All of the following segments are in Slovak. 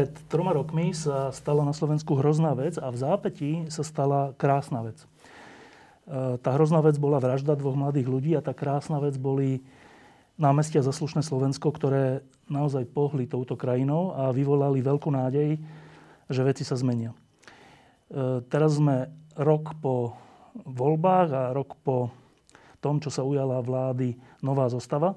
Pred troma rokmi sa stala na Slovensku hrozná vec a v zápätí sa stala krásna vec. E, tá hrozná vec bola vražda dvoch mladých ľudí a tá krásna vec boli námestia Zaslušné Slovensko, ktoré naozaj pohli touto krajinou a vyvolali veľkú nádej, že veci sa zmenia. E, teraz sme rok po voľbách a rok po tom, čo sa ujala vlády nová zostava.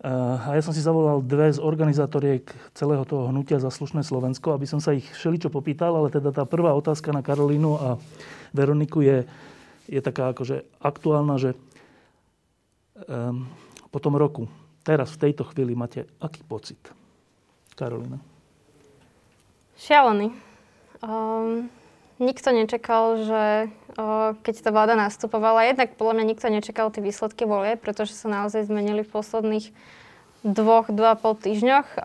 Eh, a ja som si zavolal dve z organizátoriek celého toho hnutia za slušné Slovensko, aby som sa ich všeličo popýtal, ale teda tá prvá otázka na Karolínu a Veroniku je, je taká akože aktuálna, že um, po tom roku, teraz v tejto chvíli máte aký pocit? Karolina. Šialený. Um, nikto nečakal, že keď tá vláda nastupovala, jednak podľa mňa nikto nečakal tie výsledky volie, pretože sa naozaj zmenili v posledných dvoch, dva pol týždňoch.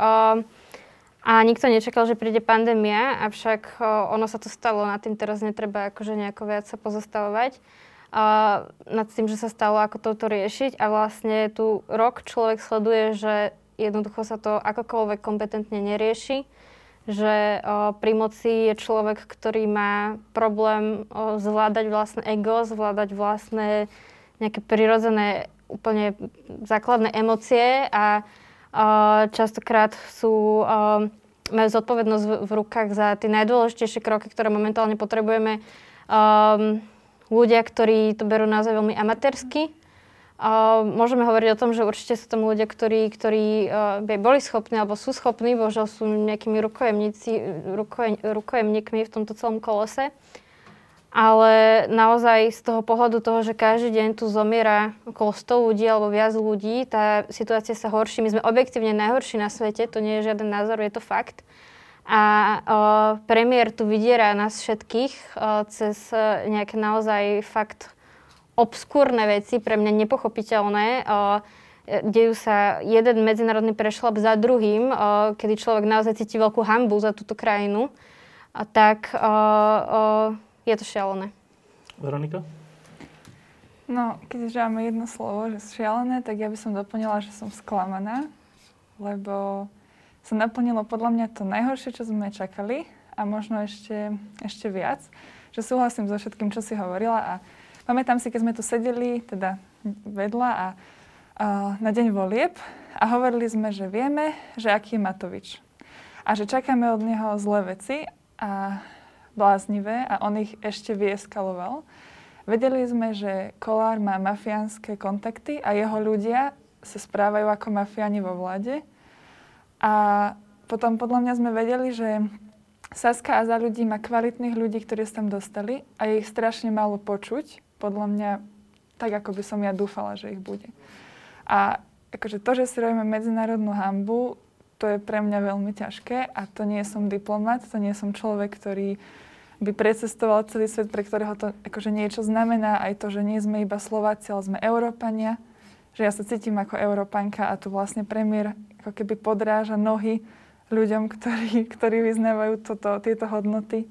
A nikto nečakal, že príde pandémia, avšak ono sa to stalo, nad tým teraz netreba akože nejako viac sa pozastavovať. Uh, nad tým, že sa stalo, ako toto riešiť a vlastne tu rok človek sleduje, že jednoducho sa to akokoľvek kompetentne nerieši že o, pri moci je človek, ktorý má problém o, zvládať vlastné ego, zvládať vlastné nejaké prirodzené úplne základné emócie a o, častokrát sú, o, majú zodpovednosť v, v rukách za tie najdôležitejšie kroky, ktoré momentálne potrebujeme. Um, ľudia, ktorí to berú naozaj veľmi amatérsky, Môžeme hovoriť o tom, že určite sú tam ľudia, ktorí, ktorí uh, by boli schopní alebo sú schopní, bohužiaľ sú nejakými rukojemníkmi v tomto celom kolese. Ale naozaj z toho pohľadu toho, že každý deň tu zomiera okolo 100 ľudí alebo viac ľudí, tá situácia sa horší. My sme objektívne najhorší na svete, to nie je žiaden názor, je to fakt. A uh, premiér tu vydiera nás všetkých uh, cez uh, nejaké naozaj fakt obskúrne veci, pre mňa nepochopiteľné. Dejú sa jeden medzinárodný prešlap za druhým, kedy človek naozaj cíti veľkú hambu za túto krajinu. A tak je to šialené. Veronika? No, keďže máme jedno slovo, že šialené, tak ja by som doplnila, že som sklamaná, lebo sa naplnilo podľa mňa to najhoršie, čo sme čakali a možno ešte, ešte viac. Že súhlasím so všetkým, čo si hovorila a Pamätám si, keď sme tu sedeli, teda vedľa a, a na deň volieb a hovorili sme, že vieme, že aký je Matovič. A že čakáme od neho zlé veci a bláznivé a on ich ešte vyeskaloval. Vedeli sme, že Kolár má mafiánske kontakty a jeho ľudia sa správajú ako mafiáni vo vláde. A potom podľa mňa sme vedeli, že Saska a za ľudí má kvalitných ľudí, ktorí sa tam dostali a je ich strašne málo počuť podľa mňa tak, ako by som ja dúfala, že ich bude. A akože to, že si robíme medzinárodnú hambu, to je pre mňa veľmi ťažké a to nie som diplomat, to nie som človek, ktorý by precestoval celý svet, pre ktorého to akože niečo znamená, aj to, že nie sme iba Slováci, ale sme Európania, že ja sa cítim ako Európanka a tu vlastne premiér ako keby podráža nohy ľuďom, ktorí, ktorí vyznávajú toto, tieto hodnoty.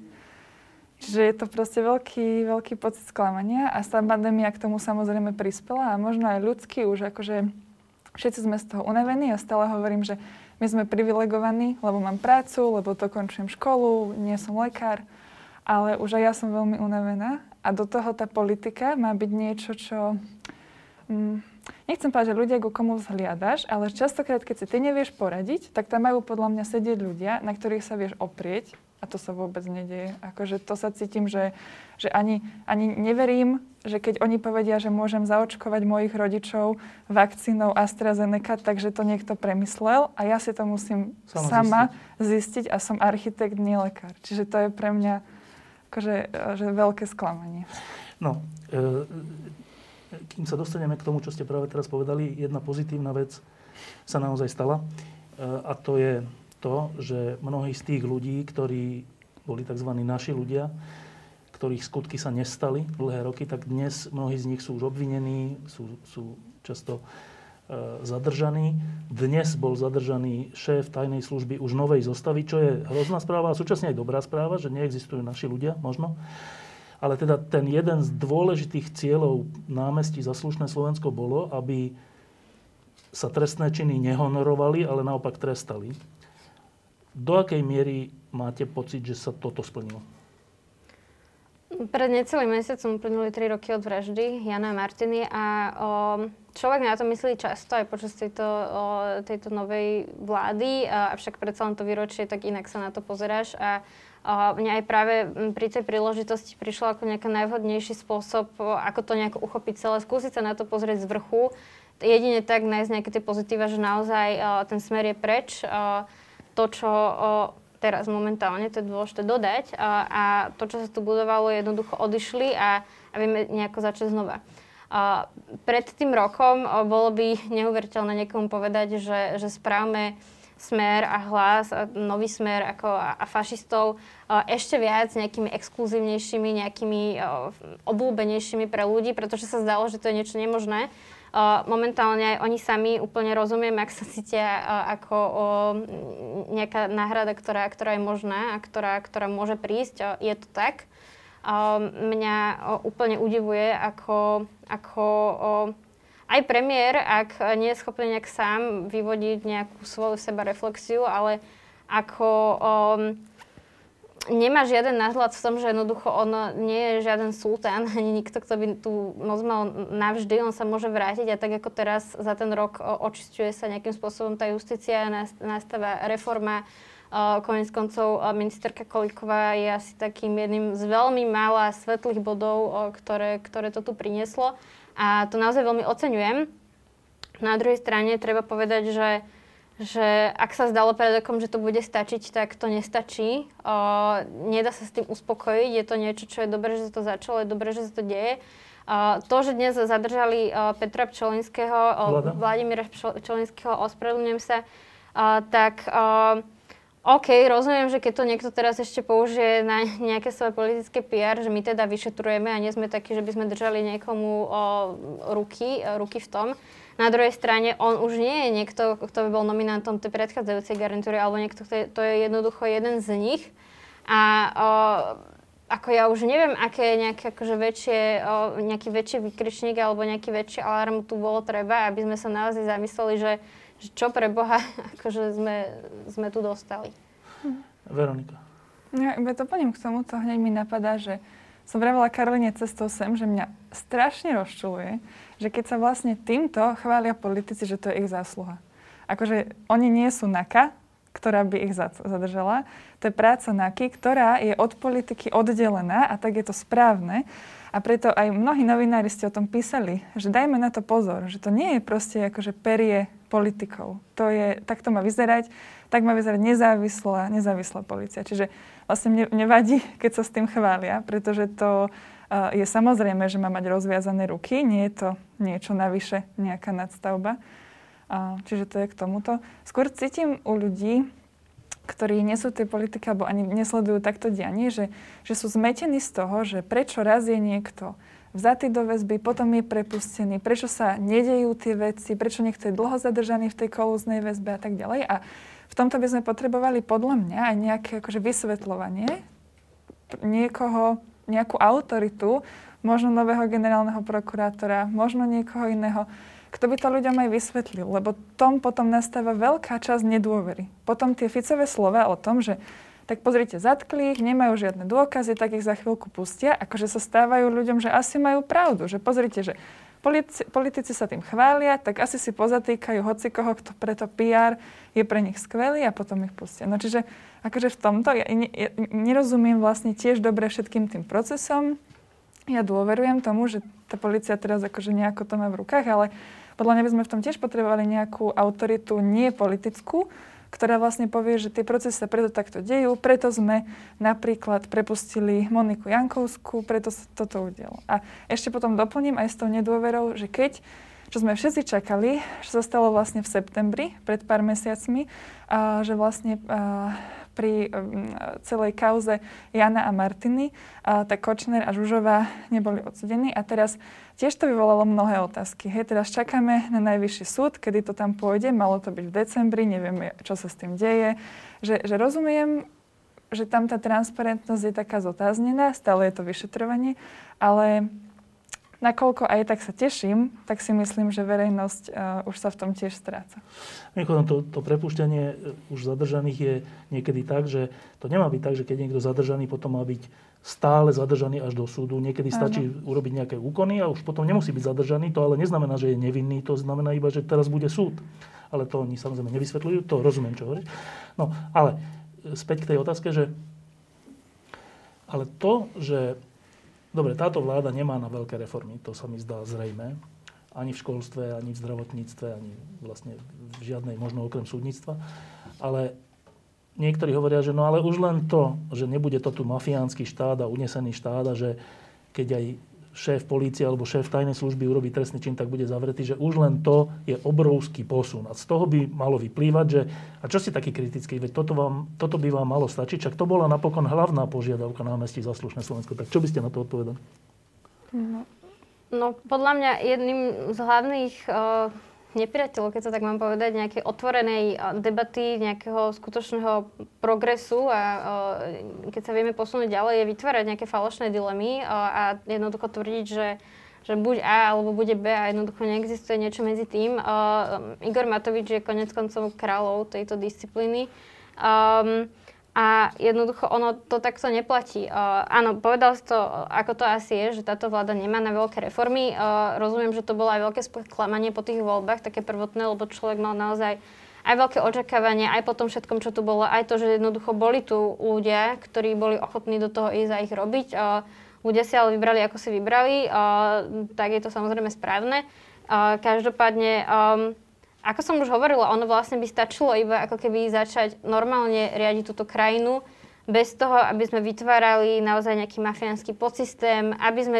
Čiže je to proste veľký, veľký pocit sklamania a tá pandémia k tomu samozrejme prispela a možno aj ľudský už akože všetci sme z toho unavení a stále hovorím, že my sme privilegovaní, lebo mám prácu, lebo dokončujem školu, nie som lekár, ale už aj ja som veľmi unavená a do toho tá politika má byť niečo, čo... Hm, nechcem povedať, že ľudia, ku komu vzhliadaš, ale častokrát, keď si ty nevieš poradiť, tak tam majú podľa mňa sedieť ľudia, na ktorých sa vieš oprieť a to sa vôbec nedieje. Akože to sa cítim, že, že ani, ani neverím, že keď oni povedia, že môžem zaočkovať mojich rodičov vakcínou AstraZeneca, takže to niekto premyslel a ja si to musím sama, sama zistiť. zistiť a som architekt, nie lekár. Čiže to je pre mňa akože, že veľké sklamanie. No, e, kým sa dostaneme k tomu, čo ste práve teraz povedali, jedna pozitívna vec sa naozaj stala. A to je to, že mnohí z tých ľudí, ktorí boli tzv. naši ľudia, ktorých skutky sa nestali dlhé roky, tak dnes mnohí z nich sú už obvinení, sú, sú často e. Dnes bol zadržaný šéf tajnej služby už novej zostavy, čo je hrozná správa a súčasne aj dobrá správa, že neexistujú naši ľudia, možno. Ale teda ten jeden z dôležitých cieľov námestí za slušné Slovensko bolo, aby sa trestné činy nehonorovali, ale naopak trestali. Do akej miery máte pocit, že sa toto splnilo? Pred necelým mesiacom uplynuli 3 roky od vraždy Jana a Martiny a o, človek na to myslí často aj počas tejto, o, tejto novej vlády, a, avšak predsa len to výročie, tak inak sa na to pozeráš a o, mne aj práve pri tej príležitosti prišlo ako nejaký najvhodnejší spôsob, ako to nejako uchopiť celé, skúsiť sa na to pozrieť z vrchu, jedine tak nájsť nejaké tie pozitíva, že naozaj ten smer je preč. To, čo teraz momentálne, to je dôležité dodať. A, a to, čo sa tu budovalo, jednoducho odišli a, a vieme nejako začať znova. A pred tým rokom bolo by neuveriteľné niekomu povedať, že, že správame smer a hlas, a nový smer ako a, a fašistov ešte viac nejakými exkluzívnejšími, nejakými obľúbenejšími pre ľudí, pretože sa zdalo, že to je niečo nemožné momentálne oni sami úplne rozumiem, ak sa cítia ako nejaká náhrada, ktorá, ktorá je možná a ktorá, ktorá môže prísť. Je to tak. Mňa úplne udivuje, ako, ako aj premiér, ak nie je schopný nejak sám vyvodiť nejakú svoju sebareflexiu, ale ako nemá žiaden nadhľad v tom, že jednoducho on nie je žiaden sultán, ani nikto, kto by tu moc mal navždy, on sa môže vrátiť a tak ako teraz za ten rok očistuje sa nejakým spôsobom tá justícia, nastáva reforma, Konec koncov ministerka Kolíková je asi takým jedným z veľmi mála svetlých bodov, ktoré, ktoré to tu prinieslo. A to naozaj veľmi oceňujem. Na druhej strane treba povedať, že že ak sa zdalo pred rokom, že to bude stačiť, tak to nestačí. O, nedá sa s tým uspokojiť, je to niečo, čo je dobré, že sa to začalo, je dobré, že sa to deje. O, to, že dnes zadržali o, Petra Pčolinského, o, Vladimíra Pčolinského, ospravedlňujem sa, o, tak o, OK, rozumiem, že keď to niekto teraz ešte použije na nejaké svoje politické PR, že my teda vyšetrujeme a nie sme takí, že by sme držali niekomu o, ruky, ruky v tom, na druhej strane, on už nie je niekto, kto by bol nominantom tej predchádzajúcej garnitúry, alebo niekto, kto je, to je jednoducho jeden z nich. A o, ako ja už neviem, aké nejaké akože väčšie, o, nejaký väčší vykričník alebo nejaký väčší alarm tu bolo treba, aby sme sa naozaj zamysleli, že čo pre Boha akože sme, sme tu dostali. Veronika. Ja iba doplním k tomu, to hneď mi napadá, že som vravela Karoline cestou sem, že mňa strašne rozčuluje, že keď sa vlastne týmto chvália politici, že to je ich zásluha. Akože oni nie sú NAKA, ktorá by ich zadržala. To je práca NAKY, ktorá je od politiky oddelená a tak je to správne. A preto aj mnohí novinári ste o tom písali, že dajme na to pozor, že to nie je proste akože perie politikov. To je, tak to má vyzerať, tak má vyzerať nezávislá, nezávislá policia. Čiže vlastne mne, mne vadí, keď sa s tým chvália, pretože to je samozrejme, že má mať rozviazané ruky, nie je to niečo navyše, nejaká nadstavba. Čiže to je k tomuto. Skôr cítim u ľudí, ktorí nie sú tej politiky alebo ani nesledujú takto dianie, že, že sú zmetení z toho, že prečo raz je niekto vzatý do väzby, potom je prepustený, prečo sa nedejú tie veci, prečo niekto je dlho zadržaný v tej kolúznej väzbe a tak ďalej. A v tomto by sme potrebovali podľa mňa aj nejaké akože vysvetľovanie niekoho, nejakú autoritu, možno nového generálneho prokurátora, možno niekoho iného, kto by to ľuďom aj vysvetlil, lebo tom potom nastáva veľká časť nedôvery. Potom tie Ficové slova o tom, že tak pozrite, zatkli ich, nemajú žiadne dôkazy, tak ich za chvíľku pustia, akože sa stávajú ľuďom, že asi majú pravdu, že pozrite, že politici, politici sa tým chvália, tak asi si pozatýkajú hocikoho, kto preto PR je pre nich skvelý a potom ich pustia. No čiže akože v tomto ja, ja nerozumiem vlastne tiež dobre všetkým tým procesom. Ja dôverujem tomu, že tá policia teraz akože nejako to má v rukách, ale podľa mňa by sme v tom tiež potrebovali nejakú autoritu, nie politickú, ktorá vlastne povie, že tie procesy sa preto takto dejú, preto sme napríklad prepustili Moniku Jankovskú, preto sa toto udialo. A ešte potom doplním aj s tou nedôverou, že keď čo sme všetci čakali, čo sa stalo vlastne v septembri, pred pár mesiacmi, že vlastne pri um, celej kauze Jana a Martiny, a, tak Kočner a Žužová neboli odsudení a teraz tiež to vyvolalo mnohé otázky. Hej, teraz čakáme na najvyšší súd, kedy to tam pôjde, malo to byť v decembri, nevieme, čo sa s tým deje. Že, že rozumiem, že tam tá transparentnosť je taká zotáznená, stále je to vyšetrovanie, ale nakoľko aj tak sa teším, tak si myslím, že verejnosť uh, už sa v tom tiež stráca. Mimochodom, to, to prepušťanie uh, už zadržaných je niekedy tak, že to nemá byť tak, že keď niekto zadržaný, potom má byť stále zadržaný až do súdu. Niekedy stačí Áno. urobiť nejaké úkony a už potom nemusí byť zadržaný. To ale neznamená, že je nevinný, to znamená iba, že teraz bude súd. Ale to oni samozrejme nevysvetľujú, to rozumiem, čo hovoríš. No, ale späť k tej otázke, že ale to, že Dobre, táto vláda nemá na veľké reformy, to sa mi zdá zrejme. Ani v školstve, ani v zdravotníctve, ani vlastne v žiadnej, možno okrem súdnictva. Ale niektorí hovoria, že no ale už len to, že nebude to tu mafiánsky štát a unesený štát a že keď aj šéf polície alebo šéf tajnej služby urobí trestný čin, tak bude zavretý, že už len to je obrovský posun. A z toho by malo vyplývať, že a čo ste taký kritický, veď toto, vám, toto by vám malo stačiť, čak to bola napokon hlavná požiadavka námestí za slušné Slovensko. Tak čo by ste na to odpovedali? No, no podľa mňa jedným z hlavných uh nepriateľov, keď sa tak mám povedať, nejakej otvorenej debaty, nejakého skutočného progresu a keď sa vieme posunúť ďalej, je vytvárať nejaké falošné dilemy a jednoducho tvrdiť, že že buď A alebo bude B a jednoducho neexistuje niečo medzi tým. Uh, Igor Matovič je konec koncov kráľov tejto disciplíny. Um, a jednoducho ono to takto neplatí. Uh, áno, povedal si to, ako to asi je, že táto vláda nemá na veľké reformy. Uh, rozumiem, že to bolo aj veľké sklamanie po tých voľbách, také prvotné, lebo človek mal naozaj aj veľké očakávanie, aj po tom všetkom, čo tu bolo, aj to, že jednoducho boli tu ľudia, ktorí boli ochotní do toho ísť a ich robiť. Uh, ľudia si ale vybrali, ako si vybrali, uh, tak je to samozrejme správne. Uh, každopádne um, ako som už hovorila, ono vlastne by stačilo iba ako keby začať normálne riadiť túto krajinu, bez toho, aby sme vytvárali naozaj nejaký mafiánsky podsystém, aby sme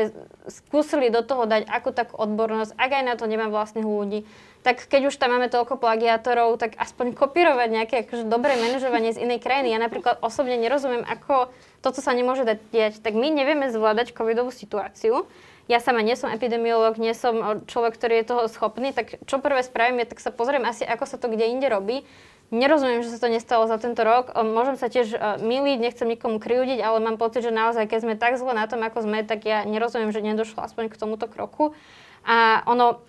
skúsili do toho dať ako takú odbornosť, ak aj na to nemá vlastných ľudí, tak keď už tam máme toľko plagiátorov, tak aspoň kopírovať nejaké akože dobré manažovanie z inej krajiny. Ja napríklad osobne nerozumiem, ako toto sa nemôže dať. Tak my nevieme zvládať covidovú situáciu ja sama nie som epidemiolog, nie som človek, ktorý je toho schopný, tak čo prvé spravím, je, tak sa pozriem asi, ako sa to kde inde robí. Nerozumiem, že sa to nestalo za tento rok. Eh, môžem sa tiež miliť, nechcem nikomu kriudiť, ale mám pocit, že naozaj, keď sme tak zle na tom, ako sme, tak ja nerozumiem, že nedošlo aspoň k tomuto kroku. A ono,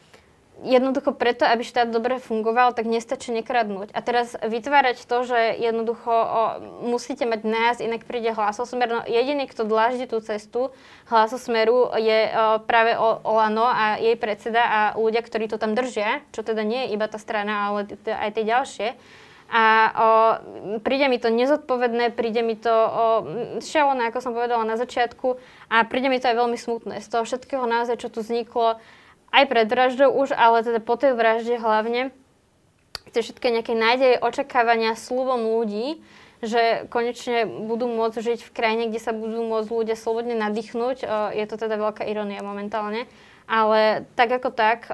jednoducho preto, aby štát dobre fungoval, tak nestačí nekradnúť. A teraz vytvárať to, že jednoducho o, musíte mať nás, inak príde hlasosmer. No jediný, kto dláždi tú cestu hlasosmeru je o, práve o, Olano a jej predseda a ľudia, ktorí to tam držia, čo teda nie je iba tá strana, ale aj tie ďalšie. A o, príde mi to nezodpovedné, príde mi to o, šialené, ako som povedala na začiatku, a príde mi to aj veľmi smutné. Z toho všetkého naozaj, čo tu vzniklo, aj pred vraždou už, ale teda po tej vražde hlavne, tie všetky nejaké nádeje, očakávania slúbom ľudí, že konečne budú môcť žiť v krajine, kde sa budú môcť ľudia slobodne nadýchnuť. Je to teda veľká ironia momentálne. Ale tak ako tak,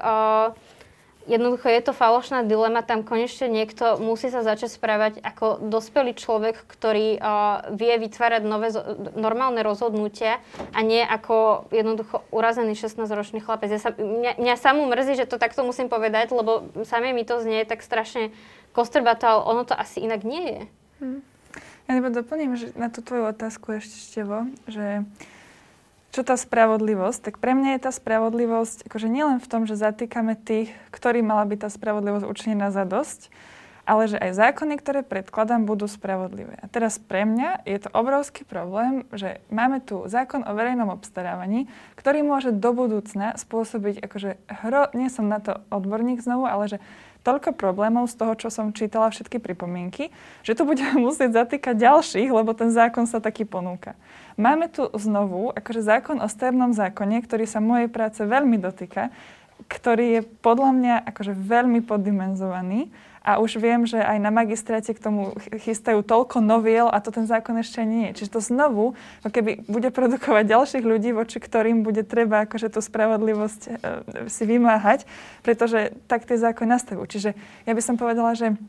Jednoducho je to falošná dilema, tam konečne niekto musí sa začať správať ako dospelý človek, ktorý uh, vie vytvárať nové normálne rozhodnutia a nie ako jednoducho urazený 16-ročný chlapec. Ja sa, mňa, mňa samú mrzí, že to takto musím povedať, lebo samé mi to znie tak strašne kostrbato, ale ono to asi inak nie je. Hm. Ja nebo doplním že na tú tvoju otázku ešte, Števo, že čo tá spravodlivosť, tak pre mňa je tá spravodlivosť akože nielen v tom, že zatýkame tých, ktorí mala byť tá spravodlivosť učinená za dosť, ale že aj zákony, ktoré predkladám, budú spravodlivé. A teraz pre mňa je to obrovský problém, že máme tu zákon o verejnom obstarávaní, ktorý môže do budúcna spôsobiť, akože hro, nie som na to odborník znovu, ale že toľko problémov z toho, čo som čítala všetky pripomienky, že tu budeme musieť zatýkať ďalších, lebo ten zákon sa taký ponúka. Máme tu znovu akože zákon o sternom zákone, ktorý sa mojej práce veľmi dotýka, ktorý je podľa mňa akože veľmi poddimenzovaný a už viem, že aj na magistráte k tomu chystajú toľko noviel a to ten zákon ešte nie je. Čiže to znovu, keby bude produkovať ďalších ľudí, voči ktorým bude treba akože tú spravodlivosť e, si vymáhať, pretože tak tie zákony nastavujú. Čiže ja by som povedala, že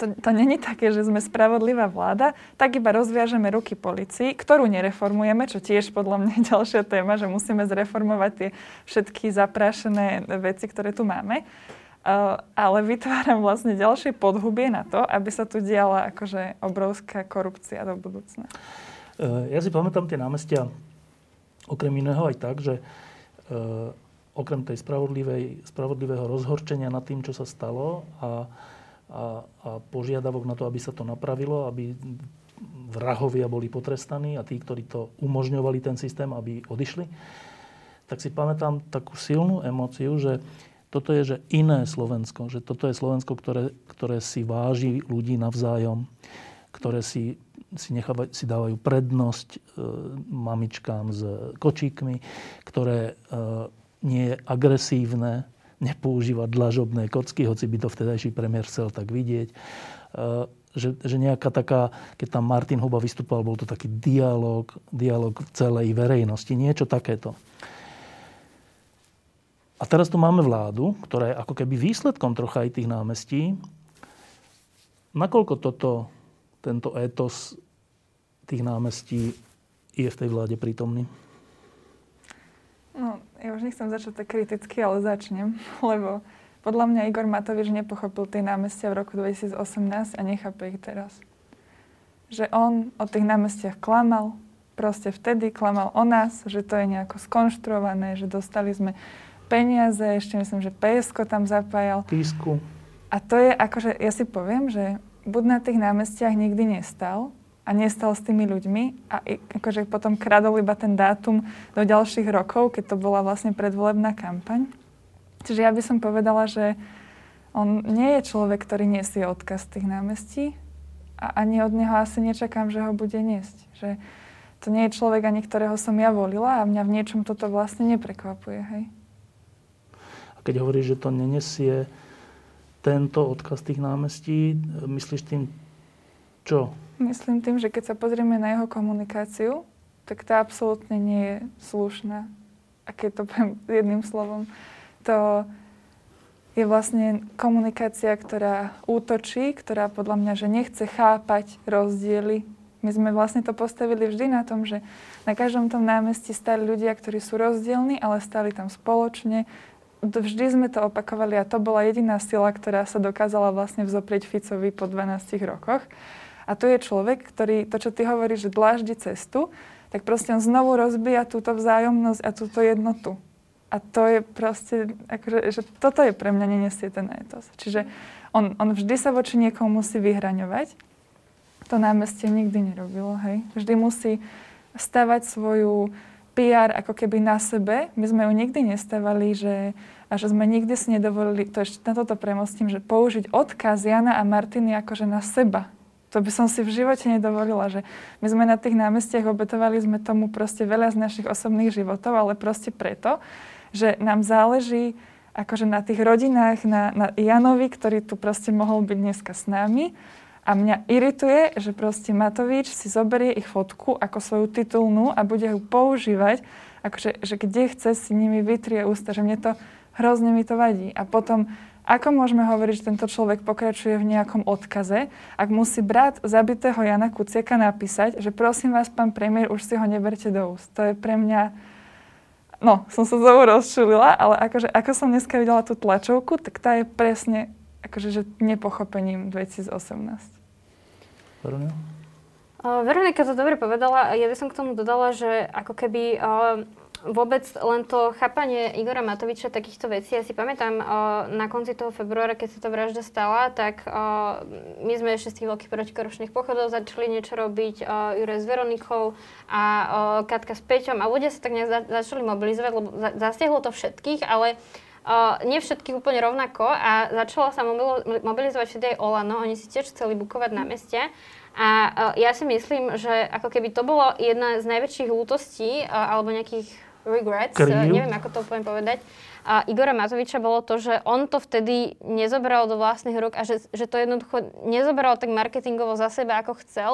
to, to není také, že sme spravodlivá vláda, tak iba rozviažeme ruky policii, ktorú nereformujeme, čo tiež podľa mňa je ďalšia téma, že musíme zreformovať tie všetky zaprášené veci, ktoré tu máme. Uh, ale vytváram vlastne ďalšie podhubie na to, aby sa tu diala akože obrovská korupcia do budúcna. Uh, ja si pamätám tie námestia okrem iného aj tak, že uh, okrem tej spravodlivého rozhorčenia nad tým, čo sa stalo a a, a požiadavok na to, aby sa to napravilo, aby vrahovia boli potrestaní a tí, ktorí to umožňovali ten systém, aby odišli, tak si pamätám takú silnú emóciu, že toto je že iné Slovensko, že toto je Slovensko, ktoré, ktoré si váži ľudí navzájom, ktoré si, si, necháva, si dávajú prednosť e, mamičkám s kočíkmi, ktoré e, nie je agresívne, nepoužívať dlažobné kocky, hoci by to vtedajší premiér chcel tak vidieť. E, že, že nejaká taká, keď tam Martin Huba vystupoval, bol to taký dialog, dialog celej verejnosti, niečo takéto. A teraz tu máme vládu, ktorá je ako keby výsledkom trocha aj tých námestí. Nakoľko toto, tento étos tých námestí je v tej vláde prítomný? No, ja už nechcem začať tak kriticky, ale začnem, lebo podľa mňa Igor Matovič nepochopil tie námestia v roku 2018 a nechápe ich teraz. Že on o tých námestiach klamal, proste vtedy klamal o nás, že to je nejako skonštruované, že dostali sme peniaze, ešte myslím, že PSK tam zapájal. Písku. A to je akože, ja si poviem, že buď na tých námestiach nikdy nestal, a nestal s tými ľuďmi a akože potom kradol iba ten dátum do ďalších rokov, keď to bola vlastne predvolebná kampaň. Čiže ja by som povedala, že on nie je človek, ktorý nesie odkaz tých námestí a ani od neho asi nečakám, že ho bude niesť. Že to nie je človek, ani ktorého som ja volila a mňa v niečom toto vlastne neprekvapuje. Hej? Keď hovoríš, že to nenesie tento odkaz tých námestí, myslíš tým čo? Myslím tým, že keď sa pozrieme na jeho komunikáciu, tak tá absolútne nie je slušná. A keď to poviem jedným slovom, to je vlastne komunikácia, ktorá útočí, ktorá podľa mňa, že nechce chápať rozdiely. My sme vlastne to postavili vždy na tom, že na každom tom námestí stali ľudia, ktorí sú rozdielni, ale stali tam spoločne. Vždy sme to opakovali a to bola jediná sila, ktorá sa dokázala vlastne vzoprieť Ficovi po 12 rokoch. A to je človek, ktorý, to čo ty hovoríš, že dláždi cestu, tak proste on znovu rozbíja túto vzájomnosť a túto jednotu. A to je proste, akože, že toto je pre mňa nenesie ten etos. Čiže on, on vždy sa voči niekomu musí vyhraňovať. To námestie nikdy nerobilo, hej. Vždy musí stavať svoju PR ako keby na sebe. My sme ju nikdy nestavali, že, a že sme nikdy si nedovolili, to ešte na toto premostím, že použiť odkaz Jana a Martiny akože na seba. To by som si v živote nedovolila, že my sme na tých námestiach obetovali sme tomu proste veľa z našich osobných životov, ale proste preto, že nám záleží akože na tých rodinách, na, na Janovi, ktorý tu proste mohol byť dneska s nami. A mňa irituje, že proste Matovič si zoberie ich fotku ako svoju titulnú a bude ju používať, akože, že kde chce si nimi vytrie ústa, že mne to hrozne mi to vadí. A potom ako môžeme hovoriť, že tento človek pokračuje v nejakom odkaze, ak musí brat zabitého Jana Kuciaka napísať, že prosím vás, pán premiér, už si ho neberte do úst. To je pre mňa... No, som sa znovu rozčulila, ale akože, ako som dneska videla tú tlačovku, tak tá je presne akože, že nepochopením 2018. Veronika? Veronika to dobre povedala. Ja by som k tomu dodala, že ako keby vôbec len to chápanie Igora Matoviča takýchto vecí. Ja si pamätám, na konci toho februára, keď sa tá vražda stala, tak my sme ešte z tých veľkých protikorupčných pochodov začali niečo robiť, Juraj s Veronikou a Katka s Peťom a ľudia sa tak nejak za- začali mobilizovať, lebo za- zasiahlo to všetkých, ale Uh, nie všetkých úplne rovnako a začala sa mobilizovať vtedy aj Olano, oni si tiež chceli bukovať na meste a uh, ja si myslím, že ako keby to bolo jedna z najväčších lútostí uh, alebo nejakých regrets, Krýv. neviem ako to úplne povedať, a Igora Matoviča bolo to, že on to vtedy nezobral do vlastných rúk a že, že to jednoducho nezobral tak marketingovo za seba, ako chcel.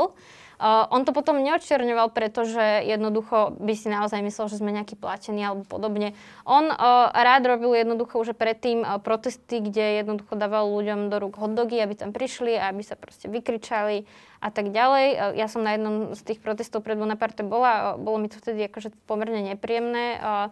Uh, on to potom neočierňoval, pretože jednoducho by si naozaj myslel, že sme nejaký platení alebo podobne. On uh, rád robil jednoducho už predtým uh, protesty, kde jednoducho dával ľuďom do rúk hotdogy, aby tam prišli aby sa proste vykričali a tak ďalej. Uh, ja som na jednom z tých protestov pred Bonaparte bola, uh, bolo mi to vtedy akože pomerne nepríjemné, uh,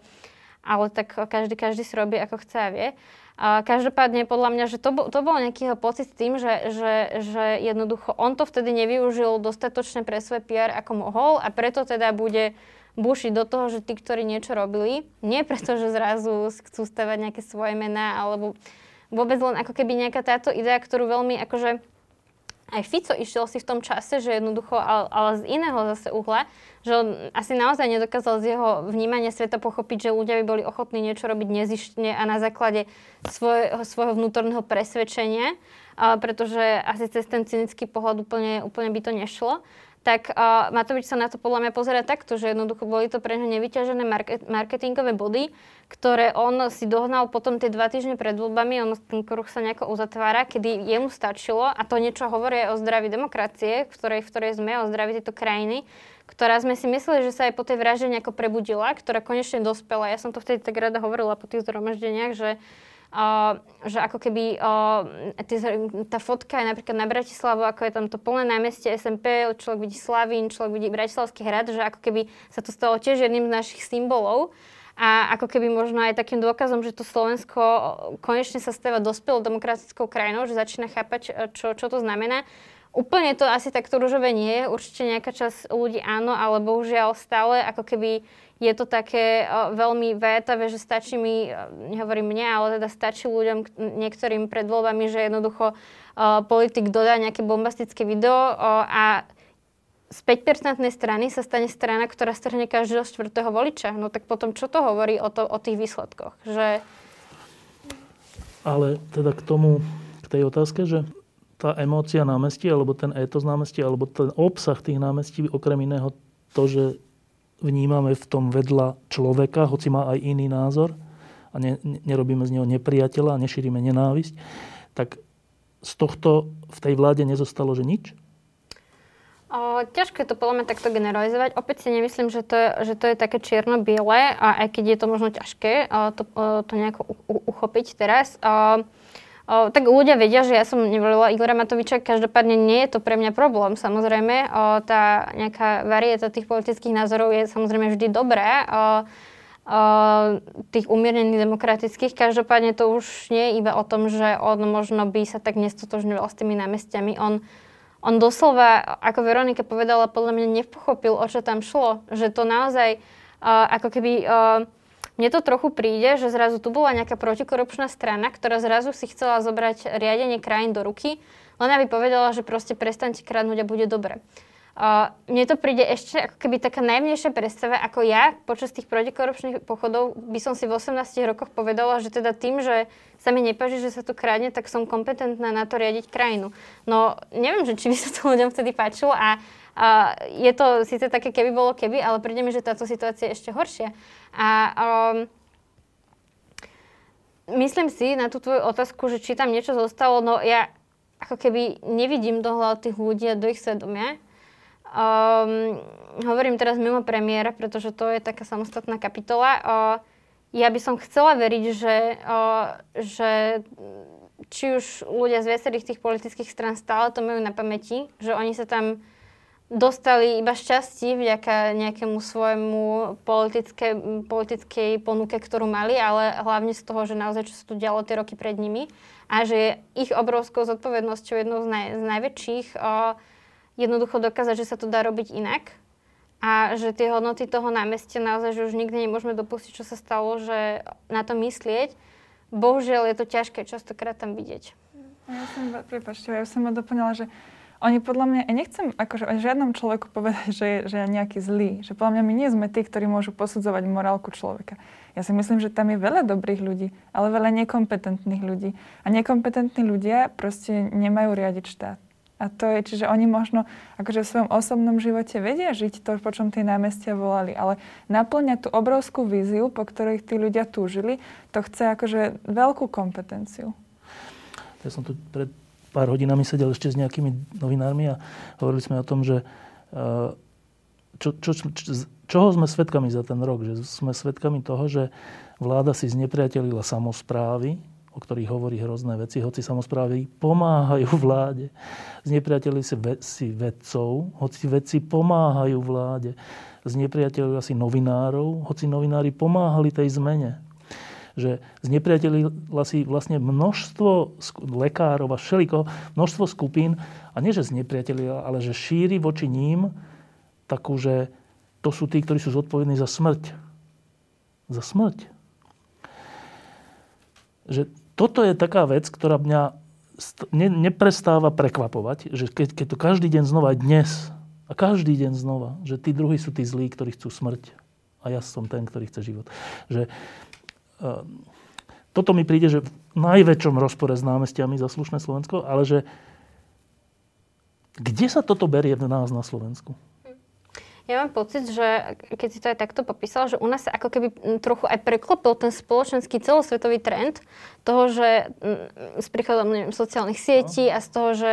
ale tak každý, každý si robí ako chce a vie. A každopádne podľa mňa, že to, bol, to bol nejaký pocit s tým, že, že, že jednoducho on to vtedy nevyužil dostatočne pre svoj PR ako mohol a preto teda bude bušiť do toho, že tí, ktorí niečo robili, nie preto, že zrazu chcú stavať nejaké svoje mená, alebo vôbec len ako keby nejaká táto idea, ktorú veľmi akože aj Fico išiel si v tom čase, že jednoducho, ale, ale z iného zase uhla, že on asi naozaj nedokázal z jeho vnímania sveta pochopiť, že ľudia by boli ochotní niečo robiť nezištne a na základe svojho, svojho vnútorného presvedčenia, pretože asi cez ten cynický pohľad úplne, úplne by to nešlo tak uh, Matovič sa na to podľa mňa pozera takto, že jednoducho boli to pre neho nevyťažené market, marketingové body, ktoré on si dohnal potom tie dva týždne pred voľbami, on ten kruh sa nejako uzatvára, kedy jemu stačilo, a to niečo hovorí o zdraví demokracie, v ktorej, v ktorej sme, o zdraví tejto krajiny, ktorá sme si mysleli, že sa aj po tej vražde nejako prebudila, ktorá konečne dospela. Ja som to vtedy tak rada hovorila po tých zhromaždeniach, že že ako keby tá fotka je napríklad na Bratislavu, ako je tam to plné námestie SMP, človek vidí Slavín, človek vidí Bratislavský hrad, že ako keby sa to stalo tiež jedným z našich symbolov a ako keby možno aj takým dôkazom, že to Slovensko konečne sa stáva dospelou demokratickou krajinou, že začína chápať, čo, čo to znamená. Úplne to asi takto rúžové nie je, určite nejaká časť ľudí áno, ale bohužiaľ stále ako keby je to také veľmi vajatavé, že stačí mi, nehovorím mne, ale teda stačí ľuďom, niektorým pred voľbami, že jednoducho uh, politik dodá nejaké bombastické video uh, a z 5% strany sa stane strana, ktorá strhne každého štvrtého voliča. No tak potom čo to hovorí o, to, o tých výsledkoch? Že... Ale teda k tomu, k tej otázke, že tá emócia námestí, alebo ten étos námestí, alebo ten obsah tých námestí, okrem iného to, že vnímame v tom vedľa človeka, hoci má aj iný názor a ne, nerobíme z neho nepriateľa a nešírime nenávisť, tak z tohto v tej vláde nezostalo, že nič? O, ťažko je to podľa mňa takto generalizovať. Opäť si nemyslím, že to je, že to je také čierno-biele, a aj keď je to možno ťažké o, to, o, to nejako u, u, uchopiť teraz. O, O, tak ľudia vedia, že ja som nevolila Igora Matoviča, každopádne nie je to pre mňa problém. Samozrejme, o, tá nejaká varieta tých politických názorov je samozrejme vždy dobré. O, tých umiernených demokratických. Každopádne to už nie je iba o tom, že on možno by sa tak nestotožňoval s tými námestiami. On, on doslova, ako Veronika povedala, podľa mňa nepochopil, o čo tam šlo. Že to naozaj uh, ako keby... Uh, mne to trochu príde, že zrazu tu bola nejaká protikorupčná strana, ktorá zrazu si chcela zobrať riadenie krajín do ruky, len aby povedala, že proste prestaňte kradnúť a bude dobre. Uh, mne to príde ešte ako keby taká najvnejšia predstava, ako ja počas tých protikorupčných pochodov by som si v 18 rokoch povedala, že teda tým, že sa mi nepáči, že sa tu kradne, tak som kompetentná na to riadiť krajinu. No neviem, že či by sa to ľuďom vtedy páčilo a a je to síce také keby bolo keby, ale príde mi, že táto situácia je ešte horšia. A um, myslím si na tú tvoju otázku, že či tam niečo zostalo, no ja ako keby nevidím do hľad tých ľudí a do ich svedomia. Um, hovorím teraz mimo premiéra, pretože to je taká samostatná kapitola. Uh, ja by som chcela veriť, že, uh, že či už ľudia z viacerých tých politických stran stále to majú na pamäti, že oni sa tam dostali iba šťastí vďaka nejakému svojmu politické, politickej ponuke, ktorú mali, ale hlavne z toho, že naozaj čo sa tu dialo tie roky pred nimi a že ich obrovskou zodpovednosťou jednou z, naj, z najväčších o, jednoducho dokázať, že sa to dá robiť inak a že tie hodnoty toho námestia naozaj, že už nikdy nemôžeme dopustiť, čo sa stalo, že na to myslieť. Bohužiaľ je to ťažké častokrát tam vidieť. Ja som, prepáčte, ja som ma doplňala, že oni podľa mňa, ja nechcem akože žiadnom človeku povedať, že je, že je nejaký zlý. Že podľa mňa my nie sme tí, ktorí môžu posudzovať morálku človeka. Ja si myslím, že tam je veľa dobrých ľudí, ale veľa nekompetentných ľudí. A nekompetentní ľudia proste nemajú riadiť štát. A to je, čiže oni možno akože v svojom osobnom živote vedia žiť to, po čom tie námestia volali, ale naplňať tú obrovskú víziu, po ktorej tí ľudia túžili, to chce akože veľkú kompetenciu. Ja som tu pred pár hodinami sedel ešte s nejakými novinármi a hovorili sme o tom, že eh, čo, čo, čo, čoho sme svedkami za ten rok? Že sme svedkami toho, že vláda si znepriatelila samozprávy, o ktorých hovorí hrozné veci, hoci samozprávy pomáhajú vláde. Znepriatelili si, ve, si vedcov, hoci vedci pomáhajú vláde. Znepriatelili si novinárov, hoci novinári pomáhali tej zmene. Že znepriatelila si vlastne množstvo lekárov a všeliko, množstvo skupín a nie, že znepriatelila, ale že šíri voči ním takú, že to sú tí, ktorí sú zodpovední za smrť. Za smrť. Že toto je taká vec, ktorá mňa ne, neprestáva prekvapovať, že keď, keď to každý deň znova, dnes, a každý deň znova, že tí druhí sú tí zlí, ktorí chcú smrť a ja som ten, ktorý chce život. Že, toto mi príde, že v najväčšom rozpore s námestiami za slušné Slovensko, ale že kde sa toto berie v nás na Slovensku? Ja mám pocit, že keď si to aj takto popísal, že u nás sa ako keby trochu aj preklopil ten spoločenský celosvetový trend toho, že s príchodom neviem, sociálnych sietí no. a z toho, že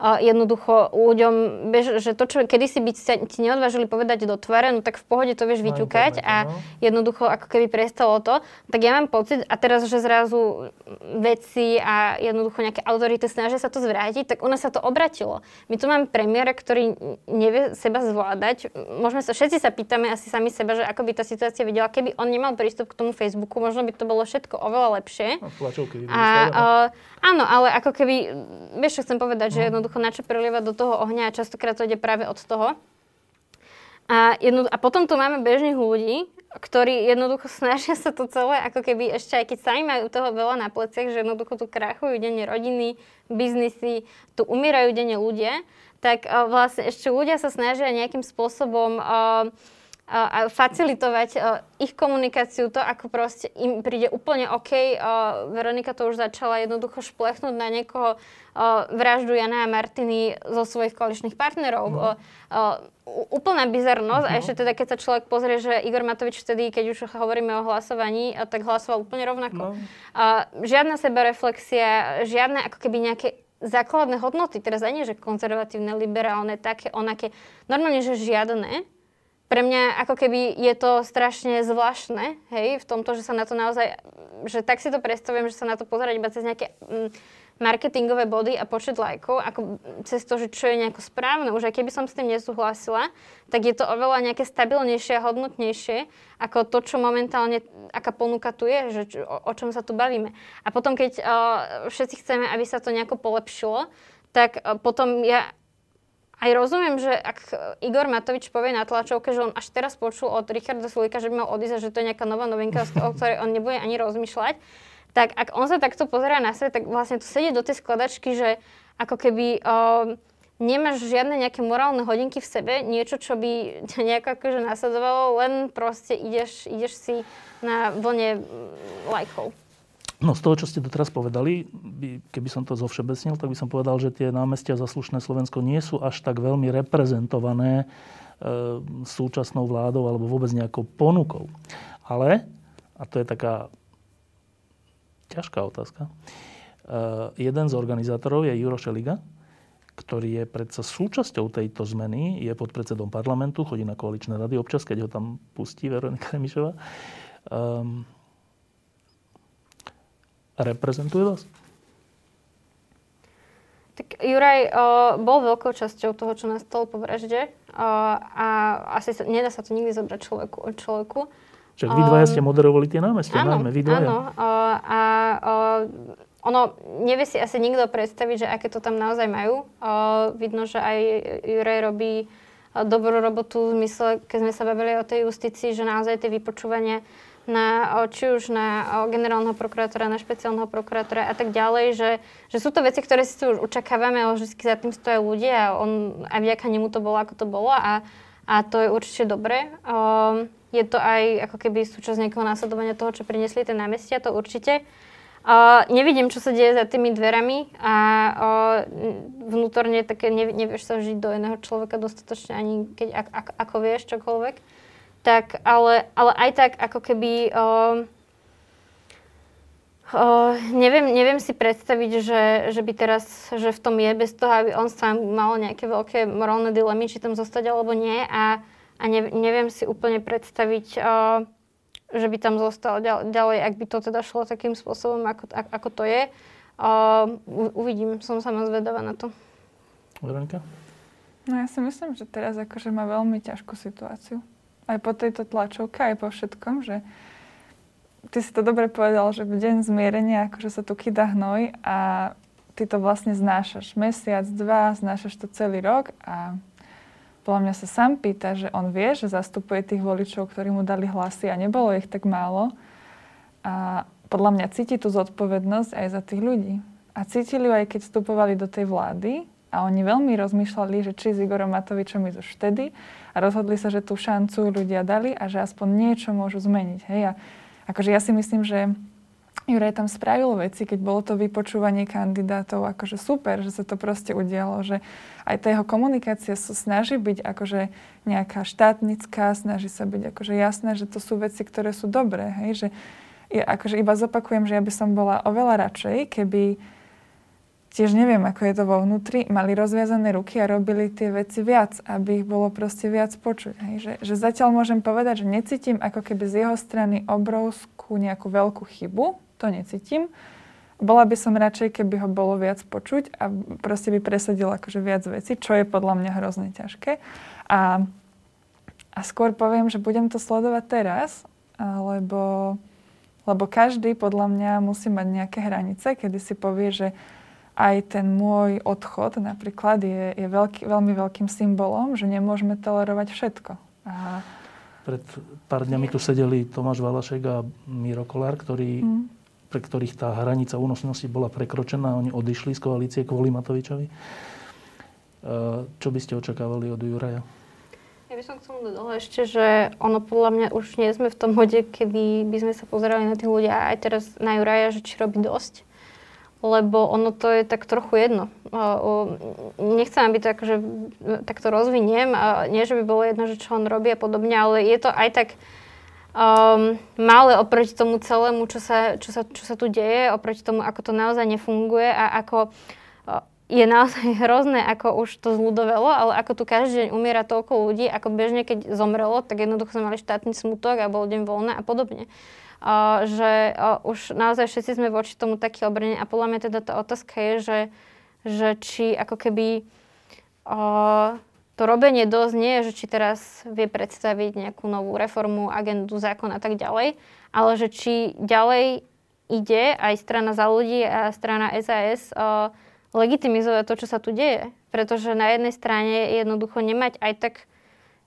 jednoducho ľuďom, bež, že to, čo kedysi by ti neodvážili povedať do tvare, no tak v pohode to vieš no, vyťukať a no. jednoducho ako keby prestalo to, tak ja mám pocit, a teraz, že zrazu veci a jednoducho nejaké autority snažia sa to zvrátiť, tak u nás sa to obratilo. My tu máme premiéra, ktorý nevie seba zvládať, môžeme sa, všetci sa pýtame asi sami seba, že ako by tá situácia videla, keby on nemal prístup k tomu Facebooku, možno by to bolo všetko oveľa lepšie. A tlačovky. A, uh, áno, ale ako keby, vieš, čo chcem povedať, no. že jednoducho na čo prelievať do toho ohňa a častokrát to ide práve od toho. A, jedno, a potom tu máme bežných ľudí, ktorí jednoducho snažia sa to celé, ako keby ešte aj keď sami majú toho veľa na pleciach, že jednoducho tu krachujú denne rodiny, biznisy, tu umierajú denne ľudia, tak uh, vlastne ešte ľudia sa snažia nejakým spôsobom uh, a facilitovať uh, ich komunikáciu, to ako proste im príde úplne OK. Uh, Veronika to už začala jednoducho šplechnúť na niekoho uh, vraždu Jana a Martiny zo svojich koaličných partnerov. No. Úplná bizarnosť. No. A ešte teda, keď sa človek pozrie, že Igor Matovič vtedy, keď už hovoríme o hlasovaní, tak hlasoval úplne rovnako. No. Žiadna sebareflexia, žiadne ako keby nejaké základné hodnoty, teraz ani, že konzervatívne, liberálne, také, onaké, normálne, že žiadne. Pre mňa ako keby je to strašne zvláštne, hej, v tomto, že sa na to naozaj, že tak si to predstavujem, že sa na to pozerať iba cez nejaké mm, marketingové body a počet lajkov, ako cez to, že čo je nejako správne. Už aj keby som s tým nesúhlasila, tak je to oveľa nejaké stabilnejšie a hodnotnejšie ako to, čo momentálne, aká ponuka tu je, že čo, o, o čom sa tu bavíme. A potom, keď uh, všetci chceme, aby sa to nejako polepšilo, tak uh, potom ja aj rozumiem, že ak Igor Matovič povie na tlačovke, že on až teraz počul od Richarda Sulika, že by mal odísť že to je nejaká nová novinka, o ktorej on nebude ani rozmýšľať, tak ak on sa takto pozerá na svet, tak vlastne tu sedí do tej skladačky, že ako keby uh, nemáš žiadne nejaké morálne hodinky v sebe, niečo, čo by ťa nejako akože nasledovalo, len proste ideš, ideš si na vlne lajkov. No z toho, čo ste doteraz povedali, keby som to zovšebecnil, tak by som povedal, že tie námestia za slušné Slovensko nie sú až tak veľmi reprezentované e, súčasnou vládou alebo vôbec nejakou ponukou. Ale, a to je taká ťažká otázka. Uh, jeden z organizátorov je Juro Šeliga, ktorý je predsa súčasťou tejto zmeny, je pod predsedom parlamentu, chodí na koaličné rady občas, keď ho tam pustí Veronika Remišová. Um, reprezentuje vás? Tak Juraj uh, bol veľkou časťou toho, čo nastalo po vražde uh, a asi sa, nedá sa to nikdy zobrať človeku od človeku. Však vy dvaja ste moderovali tie námestia, áno, najmä vy dvaja. Áno, a, a ono, nevie si asi nikto predstaviť, že aké to tam naozaj majú. A, vidno, že aj Juraj robí dobrú robotu v zmysle, keď sme sa bavili o tej justícii, že naozaj tie vypočúvania na, či už na generálneho prokurátora, na špeciálneho prokurátora a tak ďalej, že, že sú to veci, ktoré si už očakávame, ale vždy za tým stojí ľudia a on, aj vďaka nemu to bolo, ako to bolo a, a to je určite dobré. Um, je to aj ako keby súčasť nejakého následovania toho, čo priniesli tie námestia, to určite. Uh, nevidím, čo sa deje za tými dverami a uh, vnútorne také ne, nevieš sa žiť do iného človeka dostatočne ani keď ak, ak, ako vieš čokoľvek. Tak, ale, ale aj tak ako keby uh, Uh, neviem, neviem si predstaviť, že, že by teraz, že v tom je, bez toho, aby on sám mal nejaké veľké morálne dilemy, či tam zostať alebo nie. A, a ne, neviem si úplne predstaviť, uh, že by tam zostal ďalej, ak by to teda šlo takým spôsobom, ako, ako to je. Uh, uvidím, som sama zvedavá na to. Veronika? No ja si myslím, že teraz akože má veľmi ťažkú situáciu. Aj po tejto tlačovke, aj po všetkom, že ty si to dobre povedal, že v deň zmierenia akože sa tu kýda hnoj a ty to vlastne znášaš mesiac, dva, znášaš to celý rok a podľa mňa sa sám pýta, že on vie, že zastupuje tých voličov, ktorí mu dali hlasy a nebolo ich tak málo. A podľa mňa cíti tú zodpovednosť aj za tých ľudí. A cítili ju aj keď vstupovali do tej vlády a oni veľmi rozmýšľali, že či s Igorom Matovičom ísť už vtedy a rozhodli sa, že tú šancu ľudia dali a že aspoň niečo môžu zmeniť. Hej? A akože ja si myslím, že Juraj tam spravil veci, keď bolo to vypočúvanie kandidátov, akože super, že sa to proste udialo, že aj tá jeho komunikácia sa snaží byť akože nejaká štátnická, snaží sa byť akože jasné, že to sú veci, ktoré sú dobré, hej, že ja akože iba zopakujem, že ja by som bola oveľa radšej, keby tiež neviem, ako je to vo vnútri, mali rozviazané ruky a robili tie veci viac, aby ich bolo proste viac počuť. Hej? Že, že zatiaľ môžem povedať, že necítim ako keby z jeho strany obrovskú nejakú veľkú chybu, to necítim. Bola by som radšej, keby ho bolo viac počuť a proste by presadil akože viac veci, čo je podľa mňa hrozne ťažké. A, a skôr poviem, že budem to sledovať teraz, lebo, lebo každý podľa mňa musí mať nejaké hranice, kedy si povie, že aj ten môj odchod napríklad je, je veľký, veľmi veľkým symbolom, že nemôžeme tolerovať všetko. A... Pred pár dňami tu sedeli Tomáš Valašek a Miro Kolár, ktorí, mm. pre ktorých tá hranica únosnosti bola prekročená. Oni odišli z koalície kvôli Matovičovi. Čo by ste očakávali od Juraja? Ja by som k tomu dodala ešte, že ono podľa mňa už nie sme v tom hode, kedy by sme sa pozerali na tých ľudia aj teraz na Juraja, že či robí dosť lebo ono to je tak trochu jedno. Nechcem, aby to akože takto rozviniem. Nie, že by bolo jedno, že čo on robí a podobne, ale je to aj tak um, malé oproti tomu celému, čo sa, čo, sa, čo sa tu deje, oproti tomu, ako to naozaj nefunguje a ako je naozaj hrozné, ako už to zľudovelo, ale ako tu každý deň umiera toľko ľudí, ako bežne, keď zomrelo, tak jednoducho sme mali štátny smutok a bol deň voľna a podobne že už naozaj všetci sme voči tomu taký obrnení a podľa mňa teda tá otázka je, že, že či ako keby to robenie dosť nie je, že či teraz vie predstaviť nejakú novú reformu, agendu, zákon a tak ďalej, ale že či ďalej ide aj strana za ľudí a strana SAS legitimizovať to, čo sa tu deje. Pretože na jednej strane jednoducho nemať aj tak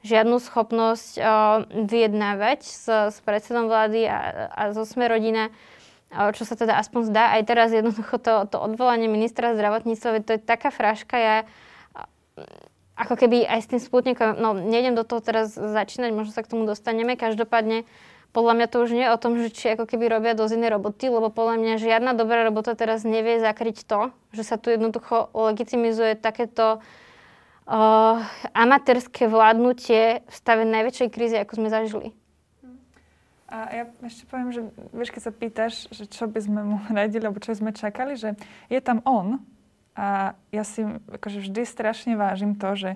žiadnu schopnosť uh, vyjednávať s, s predsedom vlády a, a zo Sme rodina, uh, čo sa teda aspoň zdá. Aj teraz jednoducho to, to odvolanie ministra zdravotníctva, to je taká fraška. Ja uh, ako keby aj s tým sputnikom, no nejdem do toho teraz začínať, možno sa k tomu dostaneme. Každopádne podľa mňa to už nie je o tom, že či ako keby robia dosť iné roboty, lebo podľa mňa žiadna dobrá robota teraz nevie zakryť to, že sa tu jednoducho legitimizuje takéto uh, amatérske vládnutie v stave najväčšej krízy, ako sme zažili. A ja ešte poviem, že vieš, keď sa pýtaš, že čo by sme mu radili, alebo čo sme čakali, že je tam on a ja si akože vždy strašne vážim to, že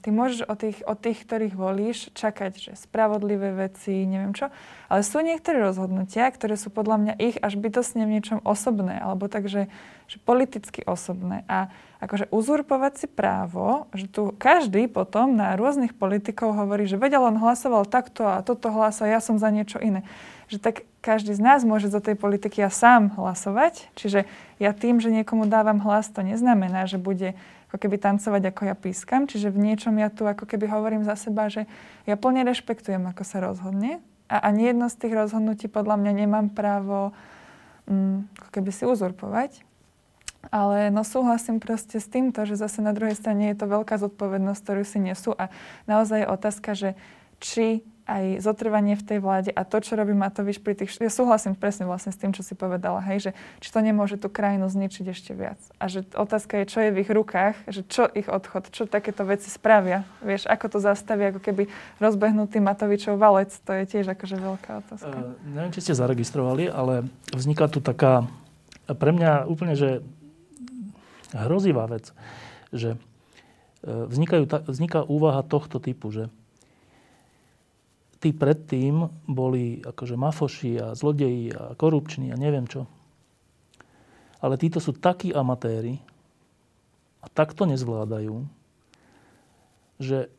ty môžeš od tých, od tých, ktorých volíš, čakať, že spravodlivé veci, neviem čo, ale sú niektoré rozhodnutia, ktoré sú podľa mňa ich až bytostne v niečom osobné, alebo takže že politicky osobné. A akože uzurpovať si právo, že tu každý potom na rôznych politikov hovorí, že vedel, on hlasoval takto a toto hlasoval, ja som za niečo iné. Že tak každý z nás môže za tej politiky ja sám hlasovať. Čiže ja tým, že niekomu dávam hlas, to neznamená, že bude ako keby tancovať, ako ja pískam. Čiže v niečom ja tu ako keby hovorím za seba, že ja plne rešpektujem, ako sa rozhodne. A ani jedno z tých rozhodnutí podľa mňa nemám právo um, ako keby si uzurpovať. Ale no súhlasím proste s týmto, že zase na druhej strane je to veľká zodpovednosť, ktorú si nesú a naozaj je otázka, že či aj zotrvanie v tej vláde a to, čo robí Matovič pri tých... Ja súhlasím presne vlastne s tým, čo si povedala, hej, že či to nemôže tú krajinu zničiť ešte viac. A že otázka je, čo je v ich rukách, že čo ich odchod, čo takéto veci spravia. Vieš, ako to zastaví, ako keby rozbehnutý Matovičov valec, to je tiež akože veľká otázka. Uh, neviem, či ste zaregistrovali, ale vzniká tu taká pre mňa úplne, že hrozivá vec, že e, vznikajú, vzniká úvaha tohto typu, že tí predtým boli akože mafoši a zlodeji a korupční a neviem čo. Ale títo sú takí amatéri a takto nezvládajú, že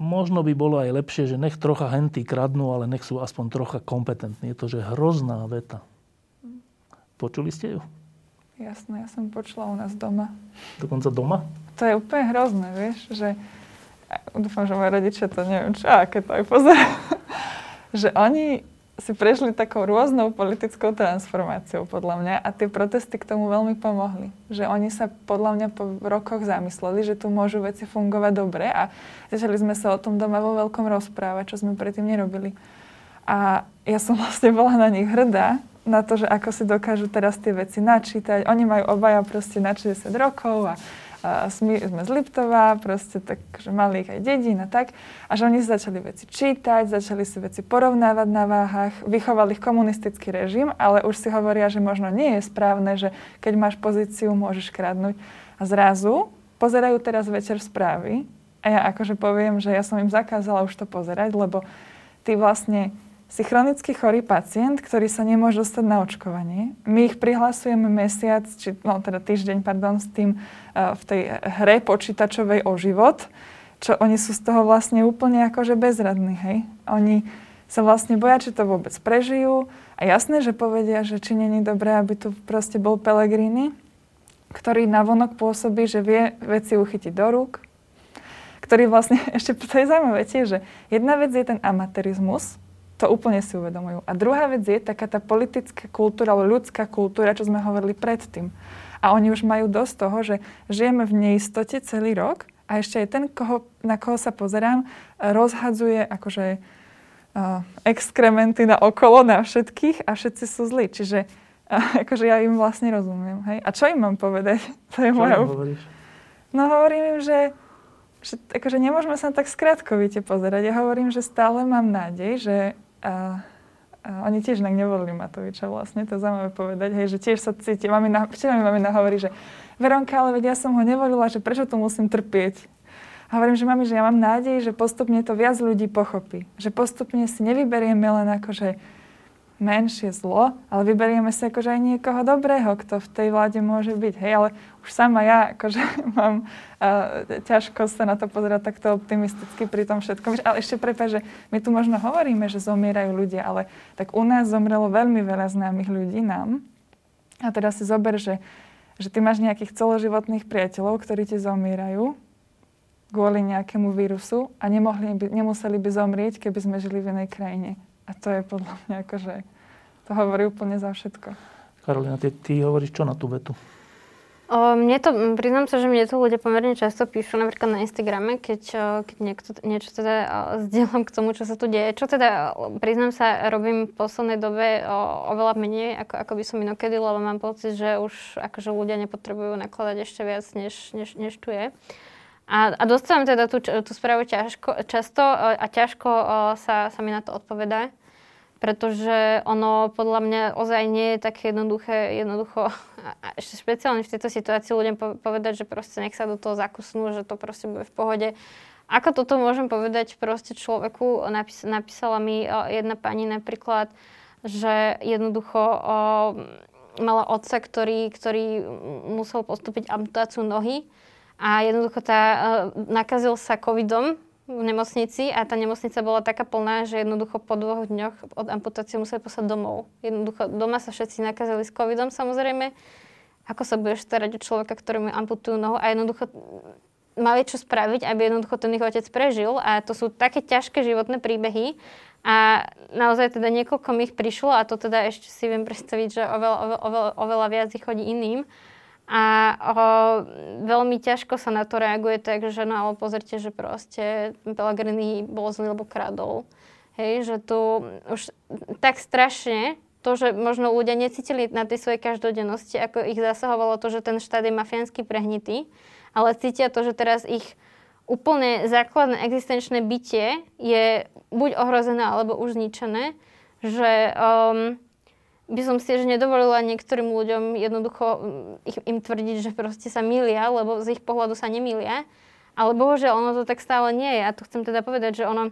možno by bolo aj lepšie, že nech trocha henty kradnú, ale nech sú aspoň trocha kompetentní. Je to, že hrozná veta. Počuli ste ju? Jasné, ja som počula u nás doma. Dokonca doma? To je úplne hrozné, vieš, že dúfam, že moje rodičia to neviem, čo, aké to aj pozerajú, že oni si prešli takou rôznou politickou transformáciou, podľa mňa, a tie protesty k tomu veľmi pomohli. Že oni sa podľa mňa po rokoch zamysleli, že tu môžu veci fungovať dobre a začali sme sa o tom doma vo veľkom rozprávať, čo sme predtým nerobili. A ja som vlastne bola na nich hrdá, na to, že ako si dokážu teraz tie veci načítať. Oni majú obaja proste na 60 rokov a a sme, z Liptova, proste tak, že mali ich aj dedín a tak. A že oni si začali veci čítať, začali si veci porovnávať na váhach, vychovali ich komunistický režim, ale už si hovoria, že možno nie je správne, že keď máš pozíciu, môžeš kradnúť. A zrazu pozerajú teraz večer správy a ja akože poviem, že ja som im zakázala už to pozerať, lebo ty vlastne si chronicky chorý pacient, ktorý sa nemôže dostať na očkovanie. My ich prihlasujeme mesiac, či, no teda týždeň, pardon, s tým uh, v tej hre počítačovej o život, čo oni sú z toho vlastne úplne akože bezradní, hej. Oni sa vlastne boja, či to vôbec prežijú. A jasné, že povedia, že či není dobré, aby tu proste bol Pelegrini, ktorý navonok pôsobí, že vie veci uchytiť do rúk, ktorý vlastne, ešte to je zaujímavé tiež, že jedna vec je ten amatérizmus, to úplne si uvedomujú. A druhá vec je taká tá politická kultúra, alebo ľudská kultúra, čo sme hovorili predtým. A oni už majú dosť toho, že žijeme v neistote celý rok a ešte aj ten, koho, na koho sa pozerám, rozhadzuje akože uh, exkrementy na okolo, na všetkých a všetci sú zlí. Čiže uh, akože ja im vlastne rozumiem. Hej? A čo im mám povedať? To je čo moja... Im No hovorím im, že že akože nemôžeme sa tak skratkovite pozerať. Ja hovorím, že stále mám nádej, že a, a oni tiež inak nevolili Matoviča vlastne, to je zaujímavé povedať, hej, že tiež sa cíti, mamina, včera mi mamina hovorí, že Veronka, ale veď ja som ho nevolila, že prečo to musím trpieť. A hovorím, že mami, že ja mám nádej, že postupne to viac ľudí pochopí. Že postupne si nevyberieme len akože menšie zlo, ale vyberieme si akože aj niekoho dobrého, kto v tej vláde môže byť. Hej, ale už sama ja akože mám uh, ťažko sa na to pozerať takto optimisticky pri tom všetkom. Ale ešte prepáč, že my tu možno hovoríme, že zomierajú ľudia, ale tak u nás zomrelo veľmi veľa známych ľudí nám. A teraz si zober, že, že ty máš nejakých celoživotných priateľov, ktorí ti zomierajú kvôli nejakému vírusu a nemohli by, nemuseli by zomrieť, keby sme žili v inej krajine. A to je podľa mňa akože, to hovorí úplne za všetko. Karolina, ty, ty hovoríš čo na tú vetu? O, mne to, priznám sa, že mne to ľudia pomerne často píšu, napríklad na Instagrame, keď, keď niekto, niečo teda zdieľam k tomu, čo sa tu deje. Čo teda, priznám sa, robím v poslednej dobe o, oveľa menej, ako, ako by som inokedy, lebo mám pocit, že už akože ľudia nepotrebujú nakladať ešte viac, než, než, než tu je. A, a dostávam teda tú, tú správu ťažko, často e, a ťažko e, sa, sa mi na to odpovedá, pretože ono podľa mňa ozaj nie je také jednoduché, jednoducho, a ešte špeciálne v tejto situácii ľuďom povedať, že proste nech sa do toho zakusnú, že to proste bude v pohode. Ako toto môžem povedať proste človeku, napis, napísala mi e, jedna pani napríklad, že jednoducho o, mala otca, ktorý, ktorý musel postúpiť amputáciu nohy, a jednoducho tá, e, nakazil sa covidom v nemocnici a tá nemocnica bola taká plná, že jednoducho po dvoch dňoch od amputácie museli poslať domov. Jednoducho doma sa všetci nakazili s covidom samozrejme. Ako sa budeš starať o človeka, ktorému amputujú nohu a jednoducho mali čo spraviť, aby jednoducho ten ich otec prežil a to sú také ťažké životné príbehy a naozaj teda niekoľko mi ich prišlo a to teda ešte si viem predstaviť, že oveľa, oveľa, oveľa, viac ich chodí iným. A o, veľmi ťažko sa na to reaguje tak, že no ale pozrite, že proste Pellegrini bol zlý, lebo kradol. Hej, že tu už tak strašne to, že možno ľudia necítili na tej svojej každodennosti, ako ich zasahovalo to, že ten štát je mafiánsky prehnitý, ale cítia to, že teraz ich úplne základné existenčné bytie je buď ohrozené, alebo už zničené, že um, by som si že nedovolila niektorým ľuďom jednoducho mm, ich, im tvrdiť, že proste sa milia, lebo z ich pohľadu sa nemilia. Ale bohužiaľ, ono to tak stále nie je. A tu chcem teda povedať, že ono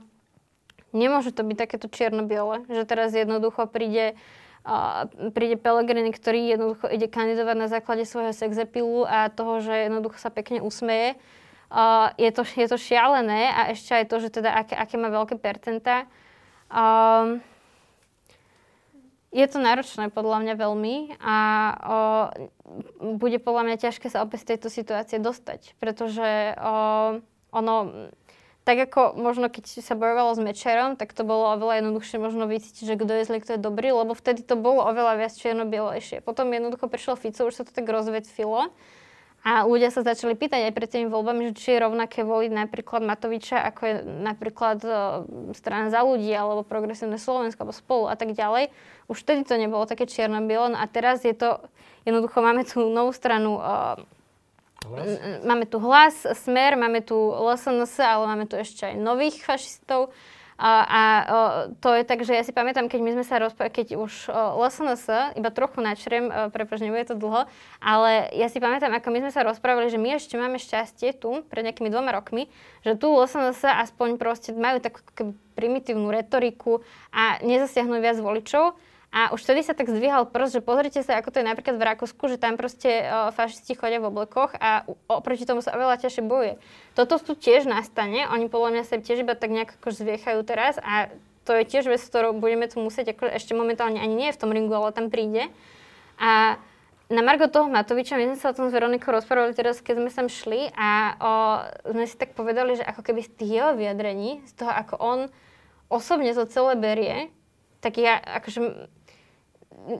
nemôže to byť takéto čierno-biele, že teraz jednoducho príde a príde Pelegrini, ktorý jednoducho ide kandidovať na základe svojho sexepilu a toho, že jednoducho sa pekne usmeje. Uh, je, to, je to šialené a ešte aj to, že teda aké, aké má veľké percentá. Uh, je to náročné podľa mňa veľmi a o, bude podľa mňa ťažké sa opäť z tejto situácie dostať, pretože o, ono tak ako možno keď sa bojovalo s mečerom, tak to bolo oveľa jednoduchšie možno vycítiť, že kto je zlý, kto je dobrý, lebo vtedy to bolo oveľa viac čierno-bielejšie. Potom jednoducho prišiel Fico, už sa to tak rozvecfilo a ľudia sa začali pýtať aj pred tými voľbami, že či je rovnaké voliť napríklad Matoviča, ako je napríklad strana za ľudí, alebo progresívne Slovensko, alebo spolu a tak ďalej. Už vtedy to nebolo také čierno-bielo no a teraz je to, jednoducho máme tú novú stranu uh, Hlas? Máme tu hlas, smer, máme tu LSNS, ale máme tu ešte aj nových fašistov. A, a to je tak, že ja si pamätám, keď my sme sa rozprávali, keď už LSNS, iba trochu načrem, prepáč, nebude to dlho, ale ja si pamätám, ako my sme sa rozprávali, že my ešte máme šťastie tu, pred nejakými dvoma rokmi, že tu LSNS aspoň proste majú takú primitívnu retoriku a nezasiahnu viac voličov. A už vtedy sa tak zdvíhal prst, že pozrite sa, ako to je napríklad v Rakúsku, že tam proste uh, fašisti chodia v oblekoch a oproti tomu sa oveľa ťažšie bojuje. Toto tu tiež nastane, oni podľa mňa sa tiež iba tak nejak ako zviechajú teraz a to je tiež vec, ktorú budeme tu musieť, ako ešte momentálne ani nie v tom ringu, ale tam príde. A na Margo toho Matoviča, my sme sa o tom s Veronikou rozprávali teraz, keď sme tam šli a o, sme si tak povedali, že ako keby z jeho vyjadrení, z toho, ako on osobne to celé berie, tak ja akože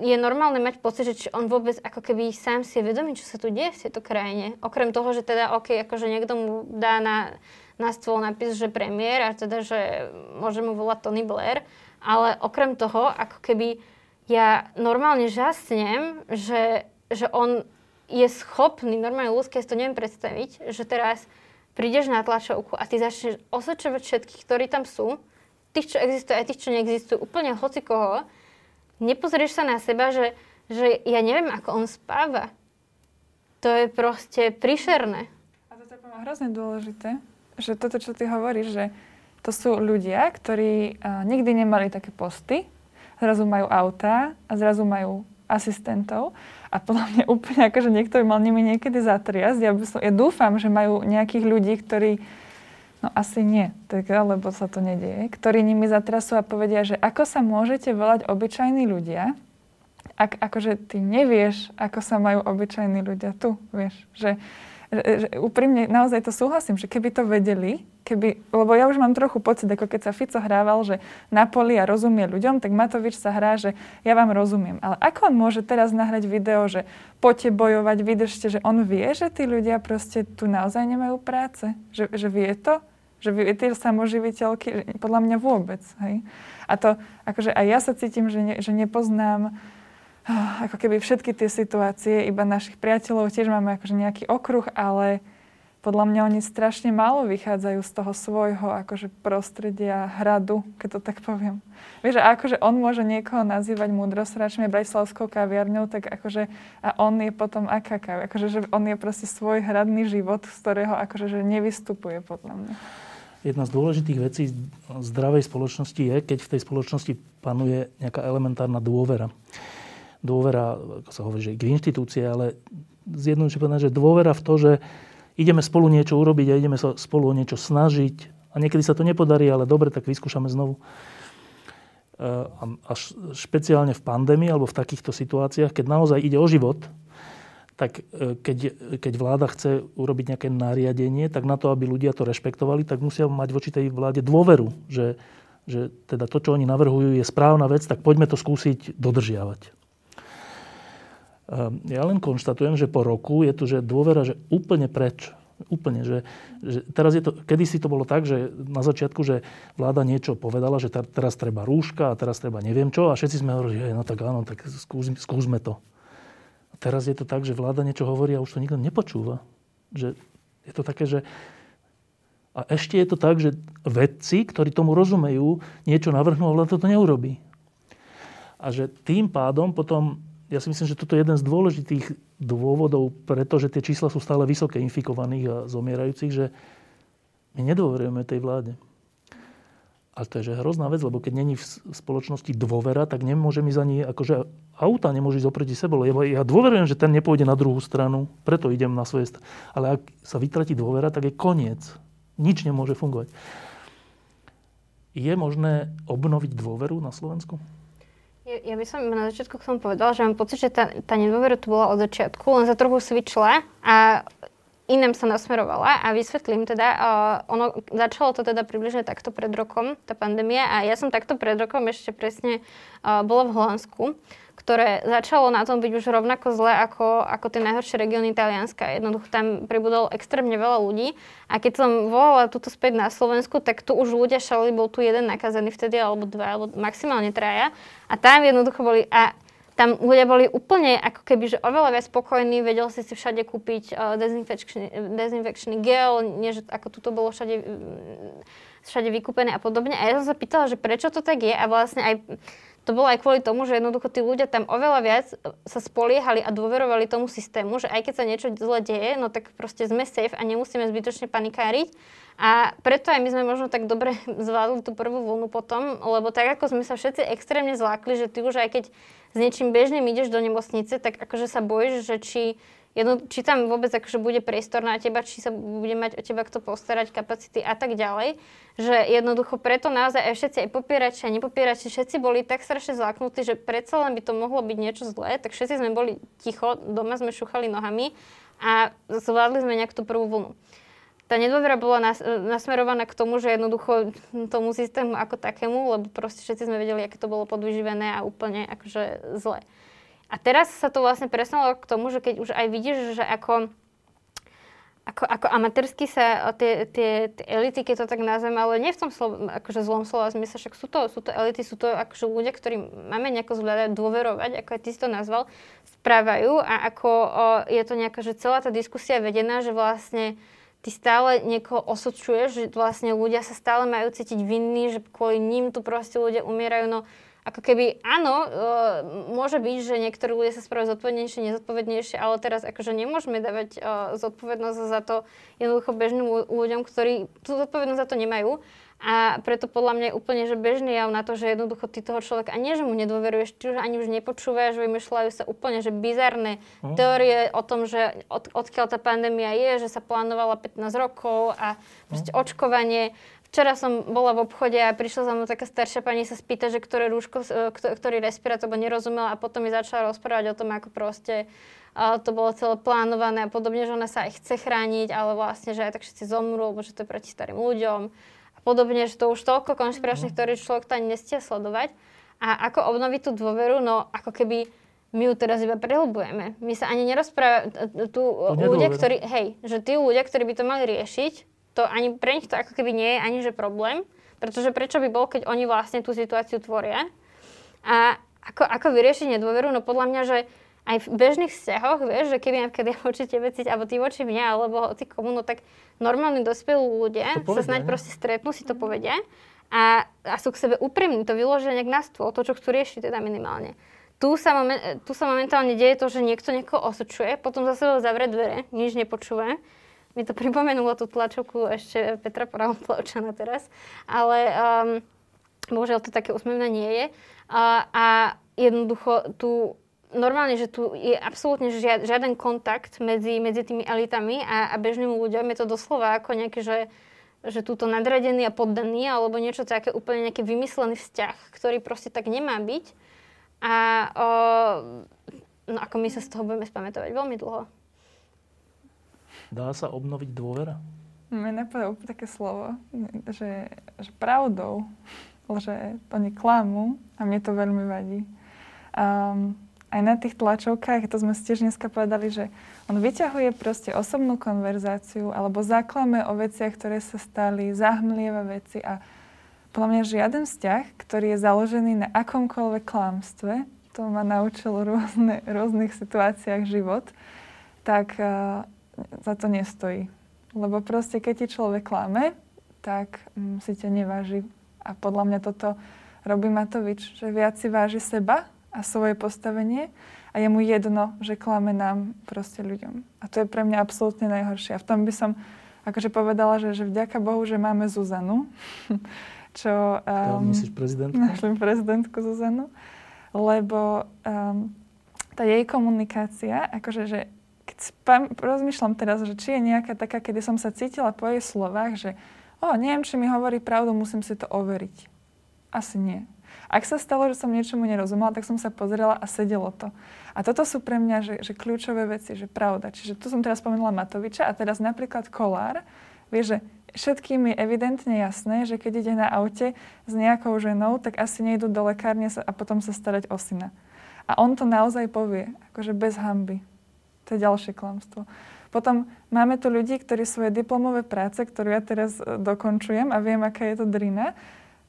je normálne mať pocit, že či on vôbec ako keby sám si je vedomý, čo sa tu deje v tejto krajine. Okrem toho, že teda, OK, akože niekto mu dá na, na stôl napis, že premiér a teda, že môže mu volať Tony Blair, ale okrem toho, ako keby ja normálne žasnem, že, že on je schopný, normálne ľudské to neviem predstaviť, že teraz prídeš na tlačovku a ty začneš osočovať všetkých, ktorí tam sú, tých, čo existujú, aj tých, čo neexistujú, úplne hoci koho, nepozrieš sa na seba, že, že ja neviem, ako on spáva. To je proste prišerné. A toto je hrozne dôležité, že toto, čo ty hovoríš, že to sú ľudia, ktorí uh, nikdy nemali také posty, zrazu majú autá a zrazu majú asistentov a podľa mňa úplne ako, že niekto by mal nimi niekedy zatriasť. Ja, by som, ja dúfam, že majú nejakých ľudí, ktorí No asi nie, tak, lebo sa to nedieje. Ktorí nimi zatrasú a povedia, že ako sa môžete volať obyčajní ľudia, ak akože ty nevieš, ako sa majú obyčajní ľudia tu, vieš. Že, že, že úprimne naozaj to súhlasím, že keby to vedeli, keby, lebo ja už mám trochu pocit, ako keď sa Fico hrával, že na poli a rozumie ľuďom, tak Matovič sa hrá, že ja vám rozumiem. Ale ako on môže teraz nahrať video, že poďte bojovať, vydržte, že on vie, že tí ľudia proste tu naozaj nemajú práce? Že, že vie to? Že vy, tie samoživiteľky, podľa mňa vôbec. Hej? A to, akože aj ja sa cítim, že, ne, že nepoznám uh, ako keby všetky tie situácie, iba našich priateľov, tiež máme akože nejaký okruh, ale podľa mňa oni strašne málo vychádzajú z toho svojho akože prostredia hradu, keď to tak poviem. Vieš, a akože on môže niekoho nazývať múdrosračmi, Brajslavskou kaviarňou, tak akože a on je potom aká kaviarňa. Akože že on je proste svoj hradný život, z ktorého akože že nevystupuje podľa mňa jedna z dôležitých vecí zdravej spoločnosti je, keď v tej spoločnosti panuje nejaká elementárna dôvera. Dôvera, ako sa hovorí, že k inštitúcie, ale zjednodušene povedané, že dôvera v to, že ideme spolu niečo urobiť a ideme sa spolu o niečo snažiť. A niekedy sa to nepodarí, ale dobre, tak vyskúšame znovu. A špeciálne v pandémii alebo v takýchto situáciách, keď naozaj ide o život, tak e, keď, keď vláda chce urobiť nejaké nariadenie, tak na to, aby ľudia to rešpektovali, tak musia mať voči tej vláde dôveru, že, že teda to, čo oni navrhujú, je správna vec, tak poďme to skúsiť dodržiavať. E, ja len konštatujem, že po roku je tu že dôvera že úplne preč. Úplne, že, že teraz je to, kedysi to bolo tak, že na začiatku, že vláda niečo povedala, že teraz treba rúška a teraz treba neviem čo a všetci sme hovorili, že no tak áno, tak skús, skúsme to. Teraz je to tak, že vláda niečo hovorí a už to nikto nepočúva. Že je to také, že a ešte je to tak, že vedci, ktorí tomu rozumejú, niečo navrhnú a vláda to neurobí. A že tým pádom potom ja si myslím, že toto je jeden z dôležitých dôvodov, pretože tie čísla sú stále vysoké infikovaných a zomierajúcich, že my nedôverujeme tej vláde. A to je že hrozná vec, lebo keď není v spoločnosti dôvera, tak nemôže mi za ní, akože auta nemôže ísť oproti sebe, lebo ja dôverujem, že ten nepôjde na druhú stranu, preto idem na svoje strany. Ale ak sa vytratí dôvera, tak je koniec. Nič nemôže fungovať. Je možné obnoviť dôveru na Slovensku? Ja, ja by som na začiatku k tomu povedala, že mám pocit, že tá, tá nedôvera tu bola od začiatku, len za trochu svičla a inám sa nasmerovala a vysvetlím teda, uh, ono začalo to teda približne takto pred rokom, tá pandémia a ja som takto pred rokom ešte presne uh, bola v Holandsku ktoré začalo na tom byť už rovnako zle ako, ako tie najhoršie regióny Talianska. Jednoducho tam pribudol extrémne veľa ľudí a keď som volala túto späť na Slovensku, tak tu už ľudia šali, bol tu jeden nakazený vtedy, alebo dva, alebo maximálne traja. A tam jednoducho boli, a tam ľudia boli úplne ako keby, že oveľa viac spokojní, vedel si si všade kúpiť uh, dezinfekčný, dezinfekčný gel, že ako tuto bolo všade, všade vykúpené a podobne. A ja som sa pýtala, že prečo to tak je a vlastne aj to bolo aj kvôli tomu, že jednoducho tí ľudia tam oveľa viac sa spoliehali a dôverovali tomu systému, že aj keď sa niečo zle deje, no tak proste sme safe a nemusíme zbytočne panikáriť. A preto aj my sme možno tak dobre zvládli tú prvú vlnu potom, lebo tak ako sme sa všetci extrémne zlákli, že ty už aj keď s niečím bežným ideš do nemocnice, tak akože sa bojíš, že či jedno, či tam vôbec akože bude priestor na teba, či sa bude mať o teba kto postarať, kapacity a tak ďalej. Že jednoducho preto naozaj aj všetci, aj popierači a nepopierači, všetci boli tak strašne zlaknutí, že predsa len by to mohlo byť niečo zlé, tak všetci sme boli ticho, doma sme šuchali nohami a zvládli sme nejak tú prvú vlnu. Tá nedôvera bola nas, nasmerovaná k tomu, že jednoducho tomu systému ako takému, lebo proste všetci sme vedeli, aké to bolo podvyživené a úplne akože zle. A teraz sa to vlastne presunulo k tomu, že keď už aj vidíš, že ako, ako, ako amatérsky sa tie, tie, tie elity, keď to tak nazvem, ale nie v tom slov, akože zlom slova zmysle, však sú to, sú to elity, sú to akože ľudia, ktorí máme nejako zvládať, dôverovať, ako aj ty si to nazval, správajú a ako o, je to nejaká, že celá tá diskusia vedená, že vlastne ty stále niekoho osočuješ, že vlastne ľudia sa stále majú cítiť vinní, že kvôli ním tu proste ľudia umierajú, no ako keby, áno, uh, môže byť, že niektorí ľudia sa spravujú zodpovednejšie, nezodpovednejšie, ale teraz akože nemôžeme dávať uh, zodpovednosť za to jednoducho bežným ľuďom, ktorí tú zodpovednosť za to nemajú. A preto podľa mňa je úplne že bežný jav na to, že jednoducho ty toho človeka, a nie, že mu nedôveruješ, ty už ani už nepočúvaš, vymýšľajú sa úplne že bizarné mm. teórie o tom, že od, odkiaľ tá pandémia je, že sa plánovala 15 rokov a proste mm. očkovanie Včera som bola v obchode a prišla za mnou taká staršia pani sa spýta, že ktoré rúško, e, ktorý respirátor, bo nerozumela a potom mi začala rozprávať o tom, ako proste to bolo celé plánované a podobne, že ona sa aj chce chrániť, ale vlastne, že aj tak všetci zomrú, lebo že to je proti starým ľuďom a podobne, že to už toľko konšpiračných teórií človek to ani nestie sledovať. A ako obnoviť tú dôveru, no ako keby my ju teraz iba prehlbujeme. My sa ani nerozprávame, tu ľudia, ktorí, hej, že tí ľudia, ktorí by to mali riešiť, to ani pre nich to ako keby nie je ani že problém, pretože prečo by bol, keď oni vlastne tú situáciu tvoria. A ako, ako vyriešiť nedôveru? No podľa mňa, že aj v bežných vzťahoch, vieš, že keby napríklad ja voči tebe cíť, alebo ty voči mňa, alebo ty komu, no tak normálni dospelí ľudia povedia, sa snáď proste stretnú, si to povedia a, a sú k sebe úprimní, to vyložia nejak na stôl, to, čo chcú riešiť teda minimálne. Tu sa, momen, tu sa momentálne deje to, že niekto niekoho osočuje, potom zase zavrie dvere, nič nepočúva mi to pripomenulo tú tlačovku ešte Petra Pravoplavčana teraz, ale um, bohužiaľ to také úsmevné nie je. A, a jednoducho tu normálne, že tu je absolútne žiad, žiaden kontakt medzi, medzi tými elitami a, a bežnými ľuďmi. Je to doslova ako nejaké, že, že túto nadradený a poddaný alebo niečo také úplne nejaký vymyslený vzťah, ktorý proste tak nemá byť. A o, no ako my sa z toho budeme spamätovať veľmi dlho. Dá sa obnoviť dôvera? Mne napadá úplne také slovo, že, že pravdou, že oni klamú a mne to veľmi vadí. Um, aj na tých tlačovkách, to sme si tiež dneska povedali, že on vyťahuje proste osobnú konverzáciu alebo zaklame o veciach, ktoré sa stali, zahmlieva veci a podľa mňa žiaden vzťah, ktorý je založený na akomkoľvek klamstve, to ma naučil rôzne, rôznych situáciách život, tak uh, za to nestojí. Lebo proste, keď ti človek klame, tak um, si ťa neváži. A podľa mňa toto robí Matovič, že viac si váži seba a svoje postavenie a je mu jedno, že klame nám proste ľuďom. A to je pre mňa absolútne najhoršie. A v tom by som akože povedala, že, že vďaka Bohu, že máme Zuzanu, čo... Um, myslíš prezidentku? Myslím prezidentku Zuzanu, lebo um, tá jej komunikácia, akože, že keď spam, rozmýšľam teraz, že či je nejaká taká, kedy som sa cítila po jej slovách, že o, neviem, či mi hovorí pravdu, musím si to overiť. Asi nie. Ak sa stalo, že som niečomu nerozumela, tak som sa pozrela a sedelo to. A toto sú pre mňa že, že kľúčové veci, že pravda. Čiže tu som teraz spomenula Matoviča a teraz napríklad Kolár, vie, že všetkým je evidentne jasné, že keď ide na aute s nejakou ženou, tak asi nejdu do lekárne a potom sa starať o syna. A on to naozaj povie, akože bez hamby. To je ďalšie klamstvo. Potom máme tu ľudí, ktorí svoje diplomové práce, ktorú ja teraz e, dokončujem a viem, aká je to drina,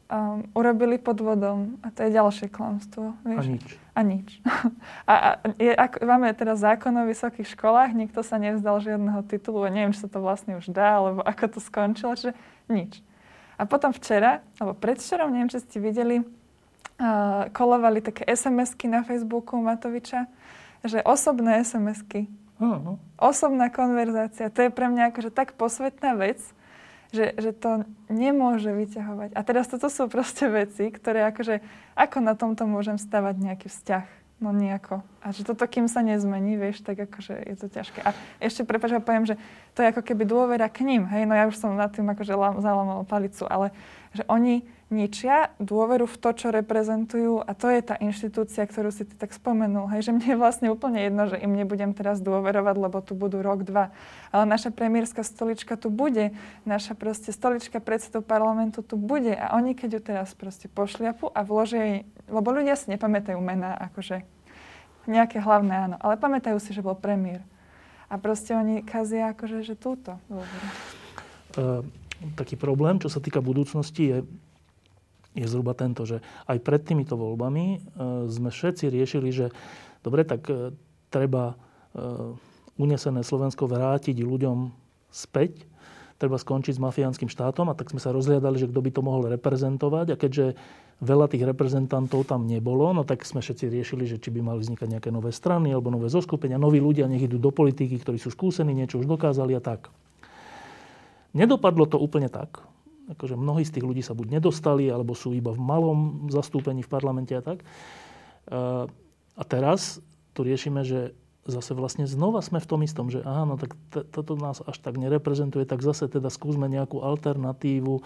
um, urobili podvodom. A to je ďalšie klamstvo. Vieš? A nič. A nič. a, a je, ak, máme teraz zákon o vysokých školách, nikto sa nevzdal žiadneho titulu a neviem, či sa to vlastne už dá, alebo ako to skončilo, čiže nič. A potom včera, alebo predvčerom, neviem, či ste videli, uh, kolovali také SMS-ky na Facebooku Matoviča, že osobné SMS-ky. Uh-huh. Osobná konverzácia. To je pre mňa akože tak posvetná vec, že, že to nemôže vyťahovať. A teraz toto sú proste veci, ktoré akože, ako na tomto môžem stavať nejaký vzťah? No nejako. A že toto, kým sa nezmení, vieš, tak akože je to ťažké. A ešte, prepáč, poviem, že to je ako keby dôvera k ním, hej, no ja už som nad tým akože zalamala palicu, ale že oni ničia dôveru v to, čo reprezentujú a to je tá inštitúcia, ktorú si ty tak spomenul. Hej, že mne je vlastne úplne jedno, že im nebudem teraz dôverovať, lebo tu budú rok, dva. Ale naša premiérska stolička tu bude, naša proste stolička predsedov parlamentu tu bude a oni keď ju teraz proste pošliapu a vložia jej, lebo ľudia si nepamätajú mená, akože nejaké hlavné áno, ale pamätajú si, že bol premiér. A proste oni kazia akože, že túto. Uh, taký problém, čo sa týka budúcnosti, je je zhruba tento, že aj pred týmito voľbami e, sme všetci riešili, že dobre, tak e, treba e, unesené Slovensko vrátiť ľuďom späť, treba skončiť s mafiánskym štátom a tak sme sa rozhliadali, že kto by to mohol reprezentovať a keďže veľa tých reprezentantov tam nebolo, no tak sme všetci riešili, že či by mali vznikať nejaké nové strany alebo nové zoskupenia, noví ľudia nech idú do politiky, ktorí sú skúsení, niečo už dokázali a tak. Nedopadlo to úplne tak akože mnohí z tých ľudí sa buď nedostali, alebo sú iba v malom zastúpení v parlamente a tak. A teraz tu riešime, že zase vlastne znova sme v tom istom, že aha, no tak toto nás až tak nereprezentuje, tak zase teda skúsme nejakú alternatívu.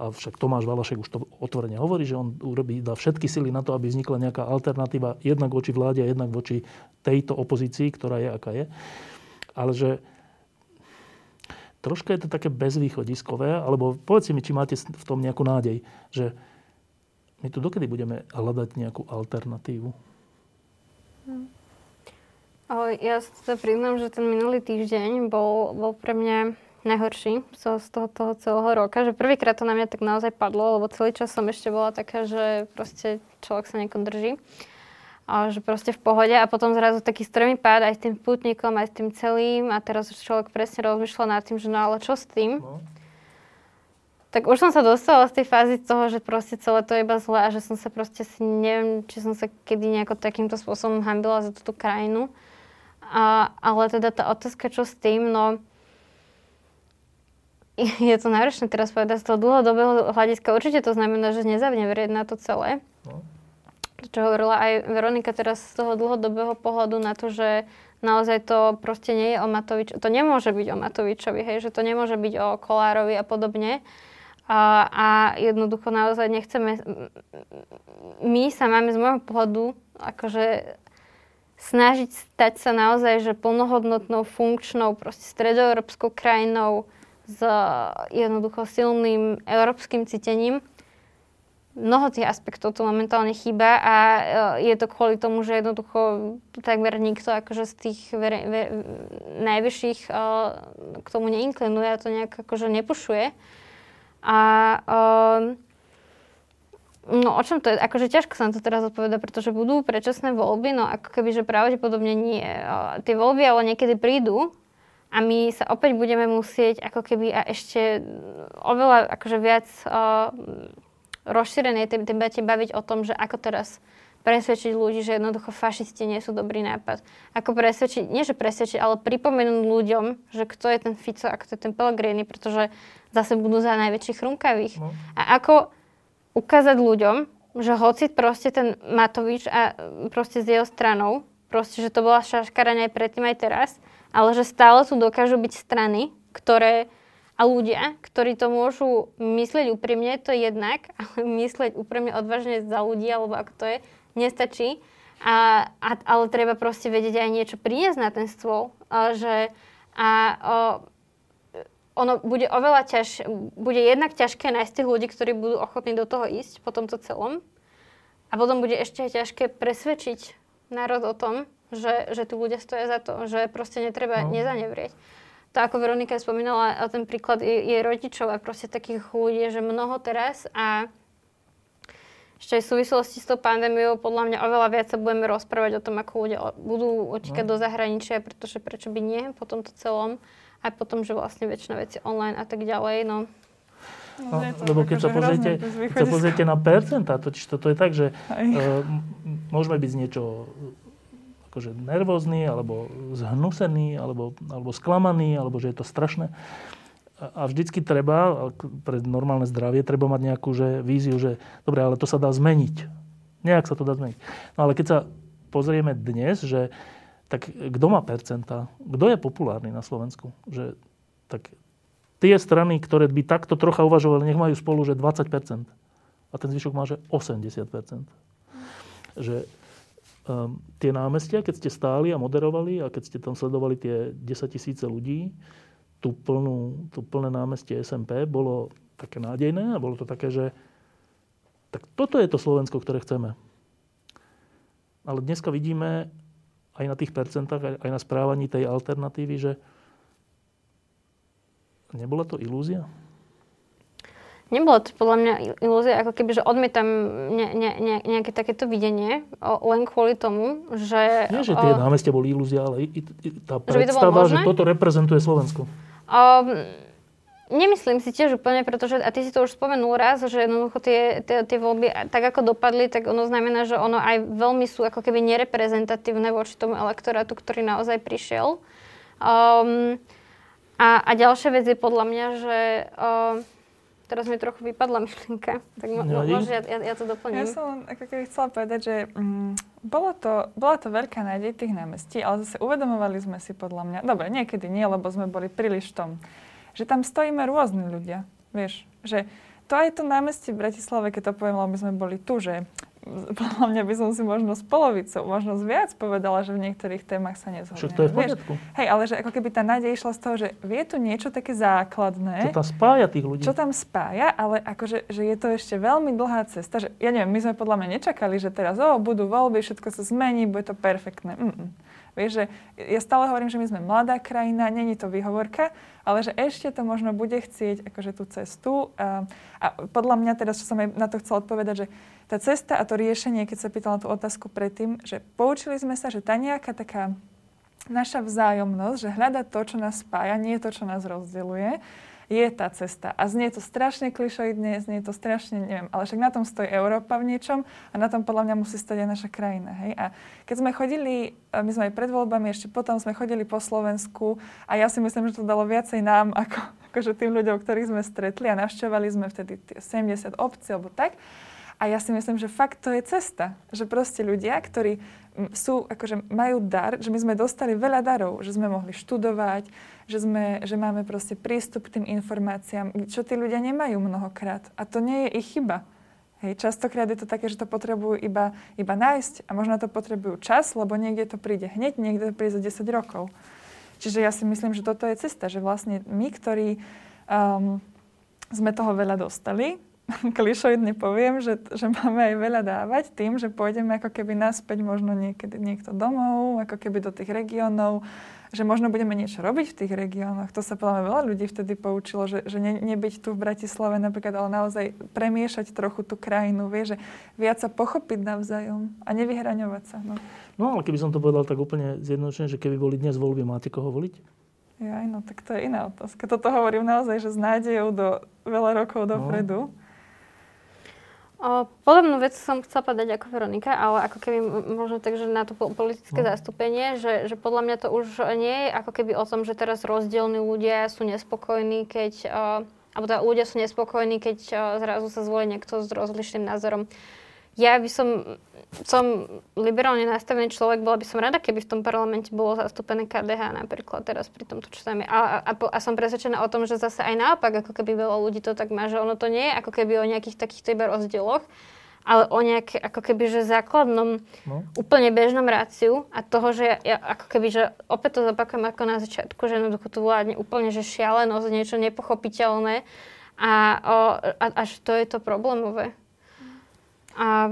A však Tomáš Valašek už to otvorene hovorí, že on urobí, dá všetky sily na to, aby vznikla nejaká alternatíva jednak voči vláde a jednak voči tejto opozícii, ktorá je, aká je. Ale že troška je to také bezvýchodiskové, alebo povedzte mi, či máte v tom nejakú nádej, že my tu dokedy budeme hľadať nejakú alternatívu? Hm. Ale ja sa priznám, že ten minulý týždeň bol, bol pre mňa najhorší z toho, toho celého roka, že prvýkrát to na mňa tak naozaj padlo, lebo celý čas som ešte bola taká, že proste človek sa nejako drží že proste v pohode a potom zrazu taký strmý pád aj s tým putníkom, aj s tým celým a teraz už človek presne rozmýšľa nad tým, že no ale čo s tým? No. Tak už som sa dostala z tej fázy toho, že proste celé to je iba zlé a že som sa proste si, neviem, či som sa kedy nejako takýmto spôsobom hambila za túto krajinu. A, ale teda tá otázka, čo s tým, no je to náročné teraz povedať z toho dlhodobého hľadiska. Určite to znamená, že nezavne na to celé. Čo hovorila aj Veronika teraz z toho dlhodobého pohľadu na to, že naozaj to proste nie je o Matovičovi, to nemôže byť o Matovičovi, hej, že to nemôže byť o Kolárovi a podobne. A, a jednoducho naozaj nechceme, my sa máme z môjho pohľadu akože snažiť stať sa naozaj, že plnohodnotnou, funkčnou, proste stredoeurópskou krajinou s jednoducho silným európskym cítením mnoho tých aspektov tu momentálne chýba a je to kvôli tomu, že jednoducho takmer nikto akože z tých vere, ver, najvyšších k tomu neinklinuje a to nejak akože nepušuje. A No o čom to je? Akože ťažko sa na to teraz odpoveda, pretože budú predčasné voľby, no ako keby, že pravdepodobne nie. Tie voľby ale niekedy prídu a my sa opäť budeme musieť ako keby a ešte oveľa akože viac rozšírenej tej debate baviť o tom, že ako teraz presvedčiť ľudí, že jednoducho fašisti nie sú dobrý nápad. Ako presvedčiť, nie že presvedčiť, ale pripomenúť ľuďom, že kto je ten Fico a kto je ten Pellegrini, pretože zase budú za najväčších chrumkavých. No. A ako ukázať ľuďom, že hoci proste ten Matovič a proste s jeho stranou, proste, že to bola šaškarania aj predtým aj teraz, ale že stále tu dokážu byť strany, ktoré a ľudia, ktorí to môžu myslieť úprimne, to je jednak, ale myslieť úprimne odvážne za ľudí, alebo ako to je, nestačí. A, a, ale treba proste vedieť aj niečo priniesť na ten stôl. A, že, a o, ono bude oveľa ťaž, bude jednak ťažké nájsť tých ľudí, ktorí budú ochotní do toho ísť po tomto celom. A potom bude ešte ťažké presvedčiť národ o tom, že, že tu ľudia stoja za to, že proste netreba no. nezanevrieť. To ako Veronika spomínala, ten príklad je, je rodičov a proste takých ľudí, že mnoho teraz a ešte aj v súvislosti s tou pandémiou podľa mňa oveľa viac sa budeme rozprávať o tom, ako ľudia budú utekať no. do zahraničia, pretože prečo by nie po tomto celom aj potom, že vlastne väčšina vecí online a tak ďalej, no. No, lebo keď sa, pozriete, keď sa pozriete na percentá, totiž toto je tak, že uh, môžeme byť z niečoho akože nervózny, alebo zhnusený, alebo, alebo sklamaný, alebo že je to strašné. A vždycky treba, pre normálne zdravie, treba mať nejakú že, víziu, že dobre, ale to sa dá zmeniť. Nejak sa to dá zmeniť. No ale keď sa pozrieme dnes, že tak kto má percenta? Kto je populárny na Slovensku? Že, tak tie strany, ktoré by takto trocha uvažovali, nech majú spolu, že 20%. A ten zvyšok má, že 80%. Že tie námestia, keď ste stáli a moderovali a keď ste tam sledovali tie 10 tisíce ľudí, tú, plnú, tú plné námestie SMP, bolo také nádejné a bolo to také, že tak toto je to Slovensko, ktoré chceme. Ale dneska vidíme, aj na tých percentách, aj na správaní tej alternatívy, že nebola to ilúzia? Nebola to podľa mňa ilúzia, ako keby, že odmietam ne, ne, ne, nejaké takéto videnie, o, len kvôli tomu, že... Nie, že tie o, námestia boli ilúzia, ale i, i, tá predstava, že, že toto reprezentuje Slovensko. Um, Nemyslím si tiež úplne, pretože, a ty si to už spomenul raz, že jednoducho tie, tie, tie voľby tak ako dopadli, tak ono znamená, že ono aj veľmi sú ako keby nereprezentatívne voči tomu elektorátu, ktorý naozaj prišiel. Um, a, a ďalšia vec je podľa mňa, že um, teraz mi trochu vypadla myšlienka, tak mo, no, možno ja, ja, ja to doplním. Ja som ako keby chcela povedať, že um, bolo to, bola to veľká nádej tých námestí, ale zase uvedomovali sme si podľa mňa, dobre, niekedy nie, lebo sme boli príliš v tom že tam stojíme rôzni ľudia. Vieš, že to aj to námestie v Bratislave, keď to poviem, lebo my sme boli tu, že podľa mňa by som si možno s polovicou, možno z viac povedala, že v niektorých témach sa nezhodneme. Však to je v poriadku. Hej, ale že ako keby tá nádej išla z toho, že vie tu niečo také základné. Čo tam spája tých ľudí. Čo tam spája, ale akože že je to ešte veľmi dlhá cesta. Že, ja neviem, my sme podľa mňa nečakali, že teraz oh, budú voľby, všetko sa zmení, bude to perfektné. Mm-mm. Vieš, že ja stále hovorím, že my sme mladá krajina, není to výhovorka, ale že ešte to možno bude chcieť akože tú cestu. A, a podľa mňa teraz, čo som aj na to chcela odpovedať, že tá cesta a to riešenie, keď sa pýtala tú otázku predtým, že poučili sme sa, že tá nejaká taká naša vzájomnosť, že hľadať to, čo nás spája, nie to, čo nás rozdeluje, je tá cesta. A znie to strašne klišoidne, znie to strašne, neviem, ale však na tom stojí Európa v niečom a na tom podľa mňa musí stať aj naša krajina. Hej? A keď sme chodili, my sme aj pred voľbami, ešte potom sme chodili po Slovensku a ja si myslím, že to dalo viacej nám, ako, akože tým ľuďom, ktorých sme stretli a navštevovali sme vtedy 70 obcí alebo tak. A ja si myslím, že fakt to je cesta. Že proste ľudia, ktorí sú, akože majú dar, že my sme dostali veľa darov, že sme mohli študovať, že, sme, že máme proste prístup k tým informáciám, čo tí ľudia nemajú mnohokrát. A to nie je ich chyba. Hej, častokrát je to také, že to potrebujú iba, iba nájsť a možno to potrebujú čas, lebo niekde to príde hneď, niekde to príde za 10 rokov. Čiže ja si myslím, že toto je cesta, že vlastne my, ktorí um, sme toho veľa dostali, klišoidne poviem, že, že máme aj veľa dávať tým, že pôjdeme ako keby naspäť možno niekedy niekto domov, ako keby do tých regiónov, že možno budeme niečo robiť v tých regiónoch. To sa podľa veľa ľudí vtedy poučilo, že, že ne, nebyť tu v Bratislave napríklad, ale naozaj premiešať trochu tú krajinu, vie, že viac sa pochopiť navzájom a nevyhraňovať sa. No. no ale keby som to povedal tak úplne zjednodušene, že keby boli dnes voľby, máte koho voliť? Ja, no tak to je iná otázka. Toto hovorím naozaj, že s nádejou do veľa rokov dopredu. No. O, podobnú vec som chcela povedať ako Veronika, ale ako keby možno tak, že na to politické no. zastúpenie, že, že podľa mňa to už nie je ako keby o tom, že teraz rozdielni ľudia sú nespokojní, keď, uh, alebo teda ľudia sú nespokojní, keď uh, zrazu sa zvolí niekto s rozlišným názorom ja by som, som liberálne nastavený človek, bola by som rada, keby v tom parlamente bolo zastúpené KDH napríklad teraz pri tomto, čo tam je. A, a, a som presvedčená o tom, že zase aj naopak, ako keby veľa ľudí to tak má, že ono to nie je ako keby o nejakých takýchto iba rozdieloch, ale o nejaké, ako keby, že základnom, no. úplne bežnom ráciu a toho, že ja, ako keby, že opäť to zopakujem ako na začiatku, že jednoducho tu vládne úplne, že šialenosť, niečo nepochopiteľné a, o, a, a že to je to problémové. A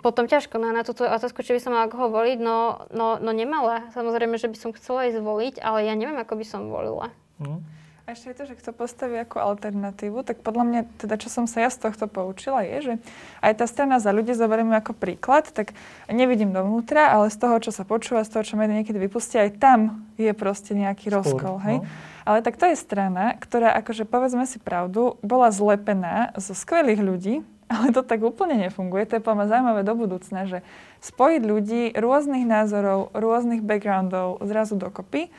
potom ťažko na, na túto otázku, či by som mala koho voliť, no, no, no nemala. Samozrejme, že by som chcela aj zvoliť, ale ja neviem, ako by som volila. Mm. A ešte je to, že kto postaví ako alternatívu, tak podľa mňa, teda čo som sa ja z tohto poučila, je, že aj tá strana za ľudí zoberieme ako príklad, tak nevidím dovnútra, ale z toho, čo sa počúva, z toho, čo médiá niekedy vypustia, aj tam je proste nejaký Spor, rozkol, hej? No. Ale tak to je strana, ktorá, akože povedzme si pravdu, bola zlepená zo skvelých ľudí, ale to tak úplne nefunguje. To je podľa zaujímavé do budúcna, že spojiť ľudí rôznych názorov, rôznych backgroundov zrazu dokopy,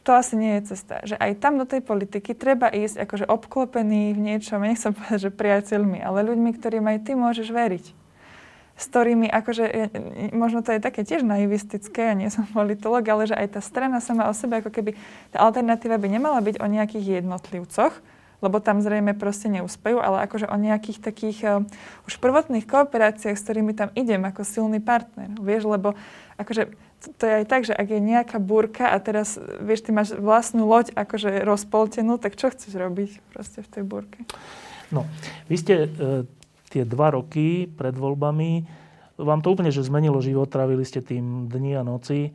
to asi nie je cesta. Že aj tam do tej politiky treba ísť akože obklopený v niečom, nechcem povedať, že priateľmi, ale ľuďmi, ktorým aj ty môžeš veriť. S ktorými, akože, možno to je také tiež naivistické, ja nie som politolog, ale že aj tá strana sama o sebe, ako keby tá alternatíva by nemala byť o nejakých jednotlivcoch, lebo tam zrejme proste neúspejú, ale akože o nejakých takých uh, už prvotných kooperáciách, s ktorými tam idem ako silný partner. Vieš, lebo akože to, je aj tak, že ak je nejaká búrka a teraz, vieš, ty máš vlastnú loď akože rozpoltenú, tak čo chceš robiť proste v tej búrke? No, vy ste e, tie dva roky pred voľbami, vám to úplne, že zmenilo život, trávili ste tým dni a noci. E,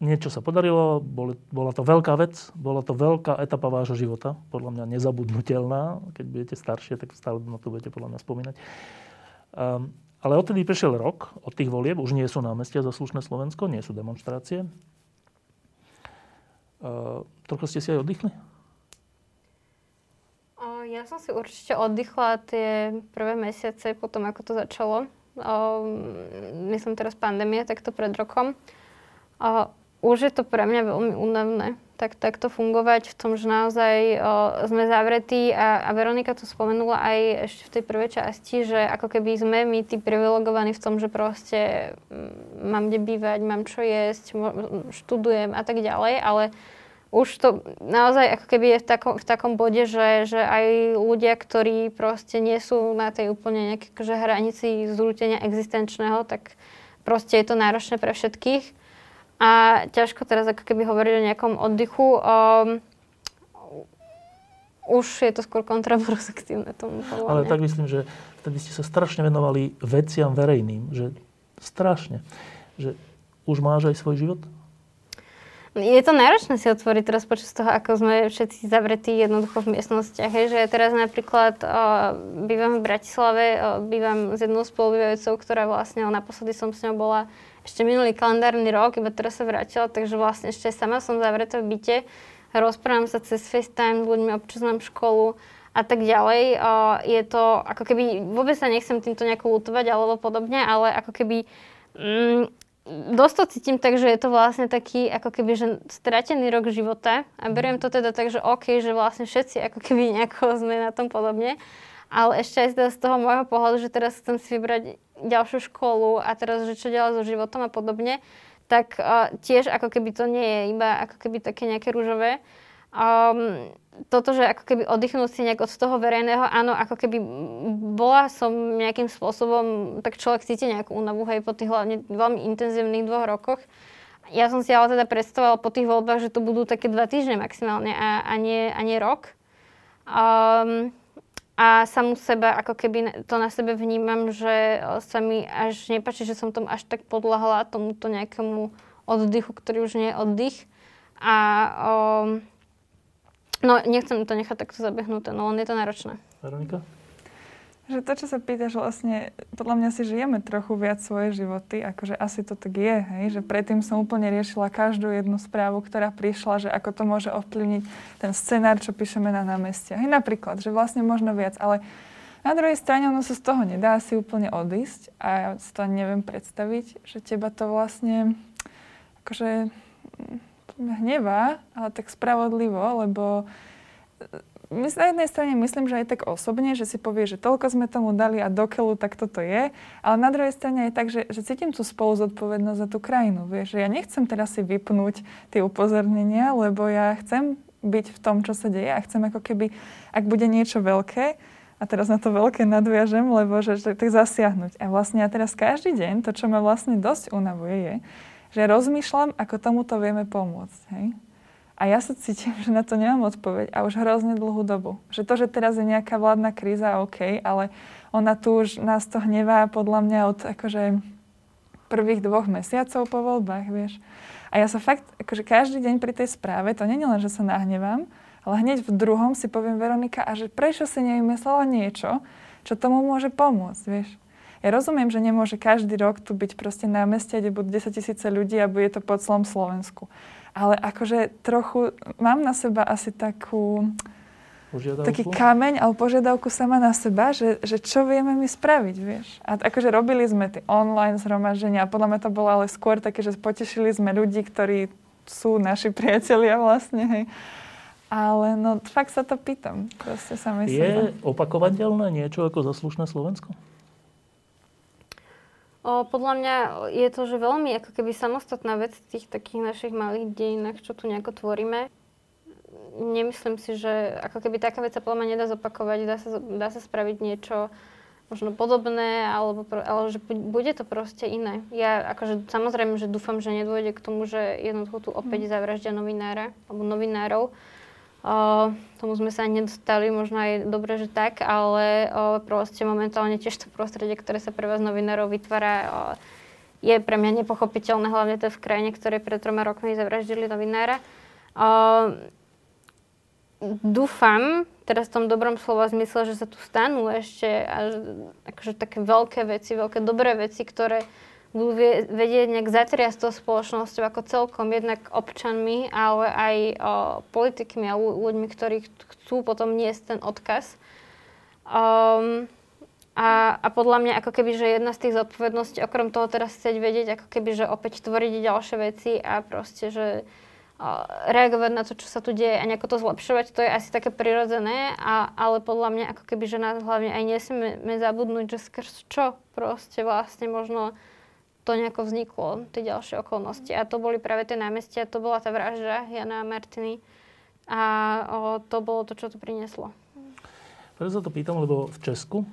niečo sa podarilo, boli, bola to veľká vec, bola to veľká etapa vášho života, podľa mňa nezabudnutelná. Keď budete staršie, tak stále na to budete podľa mňa spomínať. Um, ale odtedy prešiel rok od tých volieb, už nie sú námestia za slušné Slovensko, nie sú demonstrácie. Uh, trochu ste si aj oddychli? Ja som si určite oddychla tie prvé mesiace potom, ako to začalo. myslím teraz pandémia, takto pred rokom už je to pre mňa veľmi únavné tak, takto fungovať v tom, že naozaj o, sme zavretí a, a Veronika to spomenula aj ešte v tej prvej časti, že ako keby sme my tí privilegovaní v tom, že proste m, mám kde bývať, mám čo jesť, študujem a tak ďalej, ale už to naozaj ako keby je v takom, v takom bode, že, že aj ľudia, ktorí proste nie sú na tej úplne nejaké akože hranici zrútenia existenčného, tak proste je to náročné pre všetkých. A ťažko teraz ako keby hovoriť o nejakom oddychu. Um, už je to skôr kontraproduktívne tomu Ale tak myslím, že vtedy ste sa strašne venovali veciam verejným. Že strašne. Že už máš aj svoj život? Je to náročné si otvoriť teraz počas toho, ako sme všetci zavretí jednoducho v miestnostiach. Hej, že ja teraz napríklad o, bývam v Bratislave, o, bývam s jednou spolubývajúcou, ktorá vlastne, naposledy som s ňou bola ešte minulý kalendárny rok, iba teraz sa vrátila, takže vlastne ešte sama som zavretá v byte. Rozprávam sa cez FaceTime s ľuďmi, občas mám školu a tak ďalej. Je to ako keby, vôbec sa nechcem týmto nejako lutovať alebo podobne, ale ako keby mm, dosť to cítim tak, že je to vlastne taký ako keby, že stratený rok života a beriem to teda tak, že OK, že vlastne všetci ako keby nejako sme na tom podobne. Ale ešte aj teda z toho môjho pohľadu, že teraz chcem si vybrať ďalšiu školu a teraz, že čo ďalej so životom a podobne, tak uh, tiež ako keby to nie je iba ako keby také nejaké rúžové. Um, toto, že ako keby oddychnúť si nejak od toho verejného, áno, ako keby bola som nejakým spôsobom, tak človek cíti nejakú únavu, hej, po tých hlavne veľmi intenzívnych dvoch rokoch. Ja som si ale teda predstavovala po tých voľbách, že to budú také dva týždne maximálne a, a, nie, a nie rok. Um, a samú seba, ako keby to na sebe vnímam, že sa mi až nepáči, že som tom až tak podľahla tomuto nejakému oddychu, ktorý už nie je oddych. A um, no, nechcem to nechať takto zabehnuté, no len je to náročné. Veronika? Že to, čo sa pýtaš, vlastne, podľa mňa si žijeme trochu viac svoje životy, akože asi to tak je, hej? že predtým som úplne riešila každú jednu správu, ktorá prišla, že ako to môže ovplyvniť ten scenár, čo píšeme na námestiach. Hej, napríklad, že vlastne možno viac, ale na druhej strane ono sa z toho nedá si úplne odísť a ja si to neviem predstaviť, že teba to vlastne akože mm, hnevá, ale tak spravodlivo, lebo na jednej strane myslím, že aj tak osobne, že si povie, že toľko sme tomu dali a dokeľu, tak toto je. Ale na druhej strane je tak, že, že cítim tú spolu zodpovednosť za tú krajinu. Vieš, že ja nechcem teraz si vypnúť tie upozornenia, lebo ja chcem byť v tom, čo sa deje a chcem ako keby, ak bude niečo veľké, a teraz na to veľké nadviažem, lebo že, že tak zasiahnuť. A vlastne ja teraz každý deň, to, čo ma vlastne dosť unavuje, je, že rozmýšľam, ako tomuto vieme pomôcť. Hej? A ja sa cítim, že na to nemám odpoveď a už hrozne dlhú dobu. Že to, že teraz je nejaká vládna kríza, OK, ale ona tu už nás to hnevá podľa mňa od akože prvých dvoch mesiacov po voľbách, vieš. A ja sa fakt, akože každý deň pri tej správe, to nie len, že sa nahnevám, ale hneď v druhom si poviem Veronika, a že prečo si nevymyslela niečo, čo tomu môže pomôcť, vieš. Ja rozumiem, že nemôže každý rok tu byť proste na meste, kde budú 10 tisíce ľudí a bude to po celom Slovensku ale akože trochu mám na seba asi takú... Požiadavku? taký kameň alebo požiadavku sama na seba, že, že čo vieme my spraviť, vieš. A akože robili sme tie online zhromaždenia a podľa mňa to bolo ale skôr také, že potešili sme ľudí, ktorí sú naši priatelia vlastne, hej. Ale no fakt sa to pýtam. Proste sa myslím. Je opakovateľné niečo ako zaslušné Slovensko? O, podľa mňa je to, že veľmi ako keby samostatná vec v tých takých našich malých dejinách, čo tu nejako tvoríme. Nemyslím si, že ako keby taká vec sa podľa mňa nedá zopakovať, dá sa, dá sa spraviť niečo možno podobné, alebo, ale že bude to proste iné. Ja akože samozrejme, že dúfam, že nedôjde k tomu, že jednoducho tu opäť mhm. zavraždia novinára alebo novinárov, Uh, tomu sme sa nedostali, možno aj dobre, že tak, ale uh, proste momentálne tiež to prostredie, ktoré sa pre vás novinárov vytvára, uh, je pre mňa nepochopiteľné, hlavne to v krajine, ktoré pred troma rokmi zavraždili novinára. Uh, dúfam, teraz v tom dobrom slova zmysle, že sa tu stanú ešte až, akože také veľké veci, veľké dobré veci, ktoré budú vedieť nejak zatriasť tou spoločnosťou ako celkom, jednak občanmi, ale aj o, politikmi a ľuďmi, ktorí chcú potom niesť ten odkaz. Um, a, a podľa mňa ako keby, že jedna z tých zodpovedností, okrem toho teraz chcieť vedieť, ako keby, že opäť tvoriť ďalšie veci a proste, že reagovať na to, čo sa tu deje a nejako to zlepšovať, to je asi také prirodzené, a, ale podľa mňa ako keby, že nás hlavne aj nesmieme zabudnúť, že skrz čo proste vlastne možno to nejako vzniklo, tie ďalšie okolnosti. A to boli práve tie námestia, to bola tá vražda Jana Martiny. A o, to bolo to, čo to prinieslo. Preto sa to pýtam, lebo v Česku e,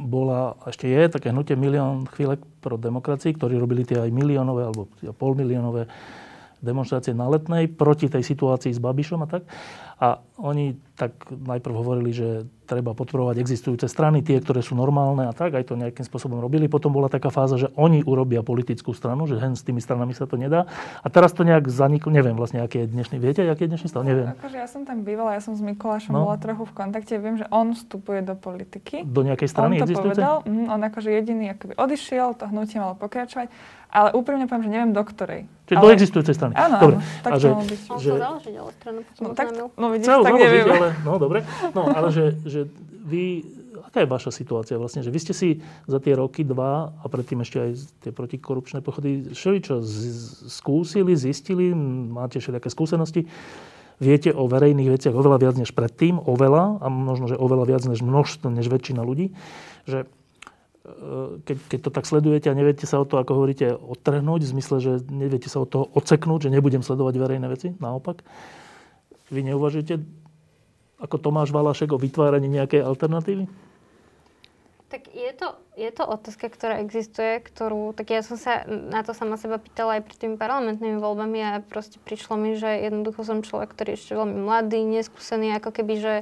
bola, ešte je také hnutie milión chvíľek pro demokracii, ktorí robili tie aj miliónové alebo polmiliónové demonstrácie na letnej proti tej situácii s Babišom a tak. A oni tak najprv hovorili, že treba podporovať existujúce strany, tie, ktoré sú normálne a tak, aj to nejakým spôsobom robili. Potom bola taká fáza, že oni urobia politickú stranu, že hen s tými stranami sa to nedá. A teraz to nejak zaniklo, neviem vlastne, aký je dnešný, viete, aký je dnešný stav, neviem. Akože ja som tam bývala, ja som s Mikulášom no. bola trochu v kontakte, viem, že on vstupuje do politiky. Do nejakej strany on to existujúce? povedal, mm, on akože jediný akoby odišiel, to hnutie malo pokračovať. Ale úprimne poviem, že neviem do ktorej. Čiže ale... do existujúcej strany. Áno, dobre. áno, tak a že, byť. že... On založiť, ale stranu no, tak, no vidíš, tak neviem. Ale, no dobre. No ale že, že vy, aká je vaša situácia vlastne? Že vy ste si za tie roky, dva a predtým ešte aj tie protikorupčné pochody čo z- skúsili, zistili, máte všelijaké skúsenosti. Viete o verejných veciach oveľa viac než predtým, oveľa, a možno, že oveľa viac než množstvo, než väčšina ľudí. Že keď, keď to tak sledujete a neviete sa o to, ako hovoríte, odtrhnúť, v zmysle, že neviete sa od toho odseknúť, že nebudem sledovať verejné veci, naopak, vy neuvažujete ako Tomáš Valašek o vytváraní nejakej alternatívy? Tak je to, je to otázka, ktorá existuje, ktorú, tak ja som sa na to sama seba pýtala aj pred tými parlamentnými voľbami a proste prišlo mi, že jednoducho som človek, ktorý je ešte veľmi mladý, neskúsený, ako keby, že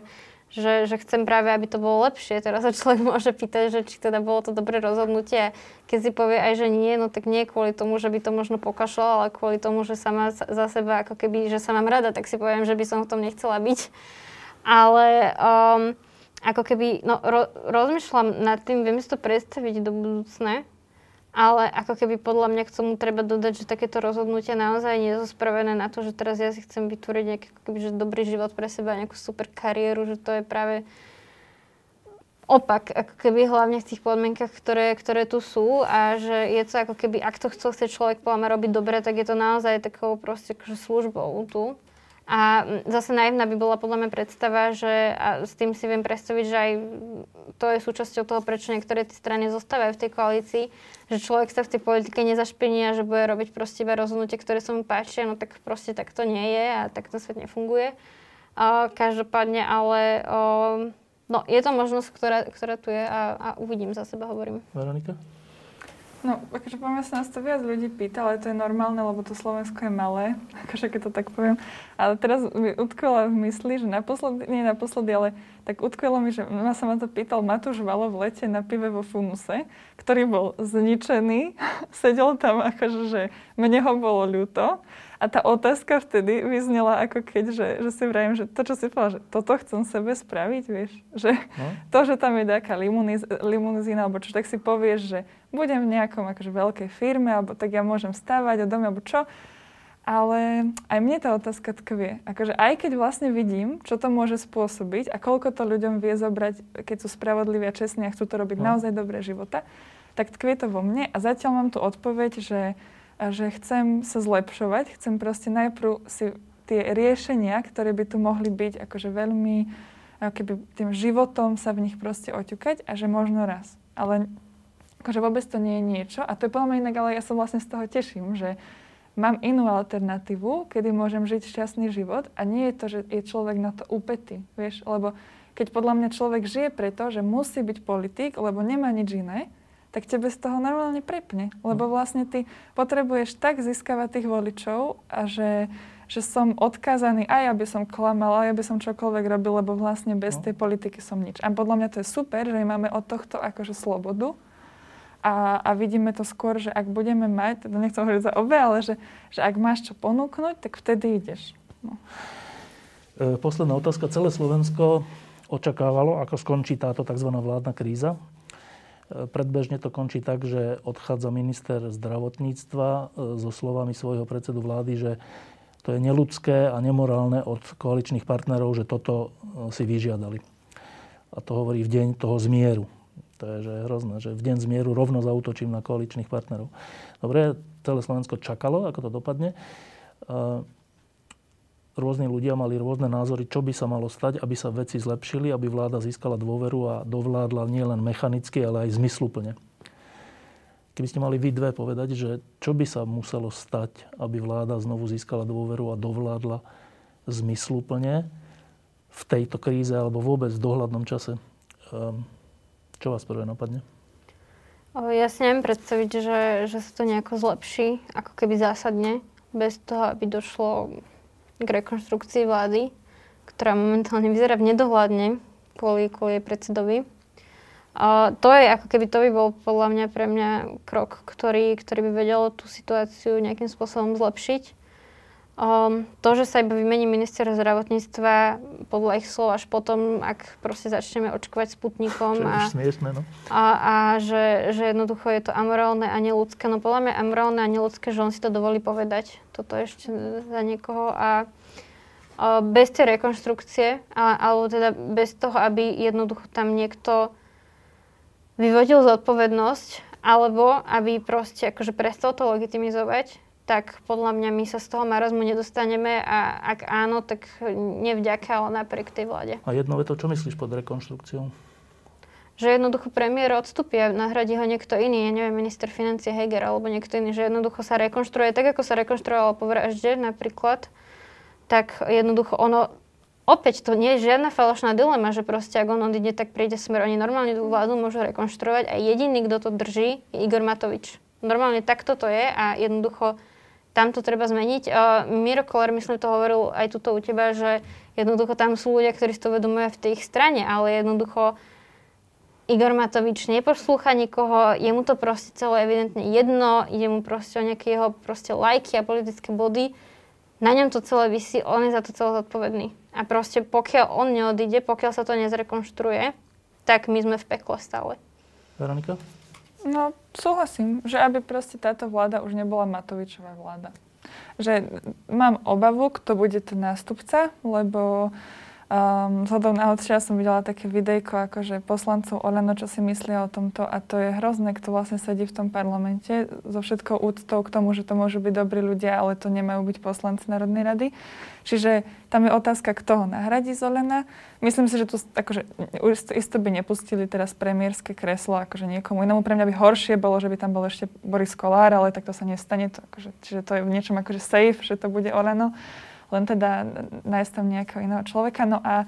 že, že chcem práve, aby to bolo lepšie. Teraz sa človek môže pýtať, že či teda bolo to dobré rozhodnutie. Keď si povie aj, že nie, no tak nie kvôli tomu, že by to možno pokašľal, ale kvôli tomu, že sama za seba, ako keby, že sa mám rada, tak si poviem, že by som v tom nechcela byť. Ale um, ako keby, no ro, rozmýšľam nad tým, viem si to predstaviť do budúcne, ale ako keby podľa mňa k tomu treba dodať, že takéto rozhodnutia naozaj nie sú spravené na to, že teraz ja si chcem vytvoriť nejaký keby, že dobrý život pre seba, nejakú super kariéru, že to je práve opak, ako keby hlavne v tých podmienkach, ktoré, ktoré tu sú a že je to ako keby, ak to chce človek podľa robiť dobre, tak je to naozaj takou proste akože službou tu. A zase naivná by bola podľa mňa predstava, že a s tým si viem predstaviť, že aj to je súčasťou toho, prečo niektoré tie strany zostávajú v tej koalícii, že človek sa v tej politike nezašpiní a že bude robiť proste iba rozhodnutie, ktoré sa mu páčia, no tak proste tak to nie je a tak to svet nefunguje. A každopádne, ale o, no, je to možnosť, ktorá, ktorá tu je a, a uvidím za seba, hovorím. Veronika? No, akože poviem, sa nás to viac ľudí pýta, ale to je normálne, lebo to Slovensko je malé, akože keď to tak poviem. Ale teraz mi utkvelo v mysli, že naposledy, nie naposledy, ale tak utkvelo mi, že ma sa ma to pýtal Matúš Valo v lete na pive vo Funuse, ktorý bol zničený, sedel tam akože, že mne ho bolo ľúto. A tá otázka vtedy vyznela ako keď, že, že si vrajím, že to, čo si povedal, že toto chcem sebe spraviť, vieš, že no. to, že tam je nejaká limuzína, alebo čo, tak si povieš, že budem v nejakom akože veľkej firme, alebo tak ja môžem stávať o dome, alebo čo. Ale aj mne tá otázka tkvie. Akože aj keď vlastne vidím, čo to môže spôsobiť a koľko to ľuďom vie zobrať, keď sú spravodliví a čestní a chcú to robiť no. naozaj dobré života, tak tkvie to vo mne a zatiaľ mám tu odpoveď, že že chcem sa zlepšovať, chcem proste najprv si tie riešenia, ktoré by tu mohli byť akože veľmi, keby tým životom sa v nich proste oťukať a že možno raz. Ale akože vôbec to nie je niečo a to je podľa mňa inak, ale ja sa vlastne z toho teším, že mám inú alternatívu, kedy môžem žiť šťastný život a nie je to, že je človek na to upetý, vieš, lebo keď podľa mňa človek žije preto, že musí byť politik, lebo nemá nič iné, tak tebe z toho normálne prepne. Lebo no. vlastne ty potrebuješ tak získavať tých voličov a že, že som odkázaný aj aby som klamal, aj aby som čokoľvek robil, lebo vlastne bez no. tej politiky som nič. A podľa mňa to je super, že máme od tohto akože slobodu, a, a vidíme to skôr, že ak budeme mať, teda nechcem hovoriť za obe, ale že, že ak máš čo ponúknuť, tak vtedy ideš. No. E, posledná otázka. Celé Slovensko očakávalo, ako skončí táto tzv. vládna kríza. Predbežne to končí tak, že odchádza minister zdravotníctva e, so slovami svojho predsedu vlády, že to je neludské a nemorálne od koaličných partnerov, že toto e, si vyžiadali. A to hovorí v deň toho zmieru. To je že hrozné, že v deň zmieru rovno zautočím na koaličných partnerov. Dobre, celé Slovensko čakalo, ako to dopadne. E, rôzni ľudia mali rôzne názory, čo by sa malo stať, aby sa veci zlepšili, aby vláda získala dôveru a dovládla nielen mechanicky, ale aj zmysluplne. Keby ste mali vy dve povedať, že čo by sa muselo stať, aby vláda znovu získala dôveru a dovládla zmysluplne v tejto kríze alebo vôbec v dohľadnom čase, ehm, čo vás prvé napadne? Ja si neviem predstaviť, že, že sa to nejako zlepší, ako keby zásadne, bez toho, aby došlo k rekonštrukcii vlády, ktorá momentálne vyzerá v nedohľadne kvôli, kvôli predsedovi. A to je ako keby to by bol podľa mňa pre mňa krok, ktorý, ktorý by vedel tú situáciu nejakým spôsobom zlepšiť. Um, to, že sa iba vymení minister zdravotníctva podľa ich slov až potom, ak proste začneme očkovať sputnikom a, smiešné, no. a, a že, že jednoducho je to amorálne a neludské. No podľa mňa amorálne a neludské, že on si to dovolí povedať. Toto ešte za niekoho a, a bez tej rekonštrukcie, a, alebo teda bez toho, aby jednoducho tam niekto vyvodil zodpovednosť, alebo aby proste akože prestal to legitimizovať, tak podľa mňa my sa z toho marazmu nedostaneme a ak áno, tak nevďaka, ale napriek tej vláde. A jedno to, čo myslíš pod rekonštrukciou? Že jednoducho premiér odstupí a nahradí ho niekto iný, ja neviem, minister financie Heger alebo niekto iný, že jednoducho sa rekonštruuje tak, ako sa rekonštruovalo po vražde napríklad, tak jednoducho ono, opäť to nie je žiadna falošná dilema, že proste ak on odíde, tak príde smer, oni normálne tú vládu môžu rekonštruovať a jediný, kto to drží, je Igor Matovič. Normálne takto to je a jednoducho tam to treba zmeniť. Miro Koller, myslím, to hovoril aj tuto u teba, že jednoducho tam sú ľudia, ktorí si to uvedomujú v tej strane, ale jednoducho Igor Matovič neposlúcha nikoho, je mu to proste celé evidentne jedno, ide mu proste o nejaké jeho proste lajky a politické body. Na ňom to celé vysí, on je za to celé zodpovedný. A proste pokiaľ on neodíde, pokiaľ sa to nezrekonštruuje, tak my sme v pekle stále. Veronika? No, súhlasím, že aby proste táto vláda už nebola Matovičová vláda. Že mám obavu, kto bude ten nástupca, lebo Um, zhodou náhod včera som videla také videjko akože poslancov Olano, čo si myslia o tomto a to je hrozné, kto vlastne sedí v tom parlamente so všetkou úctou k tomu, že to môžu byť dobrí ľudia, ale to nemajú byť poslanci Národnej rady. Čiže tam je otázka, kto ho nahradí z Olena. Myslím si, že tu akože, isto by nepustili teraz premiérske kreslo akože niekomu inému. Pre mňa by horšie bolo, že by tam bol ešte Boris Kolár, ale tak to sa nestane. To, akože, čiže to je v niečom akože safe, že to bude Oleno len teda nájsť tam nejakého iného človeka. No a,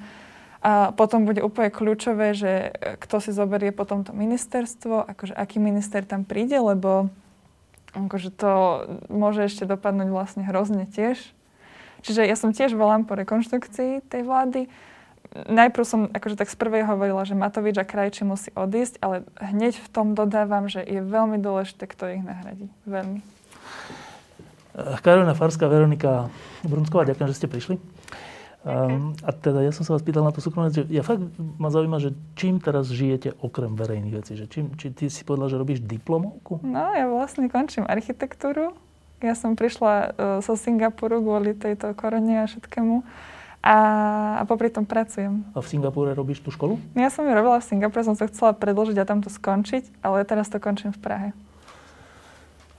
a potom bude úplne kľúčové, že kto si zoberie potom to ministerstvo, akože aký minister tam príde, lebo akože to môže ešte dopadnúť vlastne hrozne tiež. Čiže ja som tiež volám po rekonštrukcii tej vlády. Najprv som akože tak z prvej hovorila, že Matovič a Krajči musí odísť, ale hneď v tom dodávam, že je veľmi dôležité, kto ich nahradí. Veľmi. Karolina Farská, Veronika Brunsková, ďakujem, že ste prišli. Um, a teda ja som sa vás pýtal na tú súkromnú že ja fakt ma zaujíma, že čím teraz žijete okrem verejných vecí? Že čím, či ty si povedala, že robíš diplomovku? No, ja vlastne končím architektúru. Ja som prišla uh, zo Singapuru kvôli tejto korone a všetkému. A, a popri tom pracujem. A v Singapúre robíš tú školu? Ja som ju robila v Singapúre, som sa chcela predložiť a tam to skončiť, ale teraz to končím v Prahe.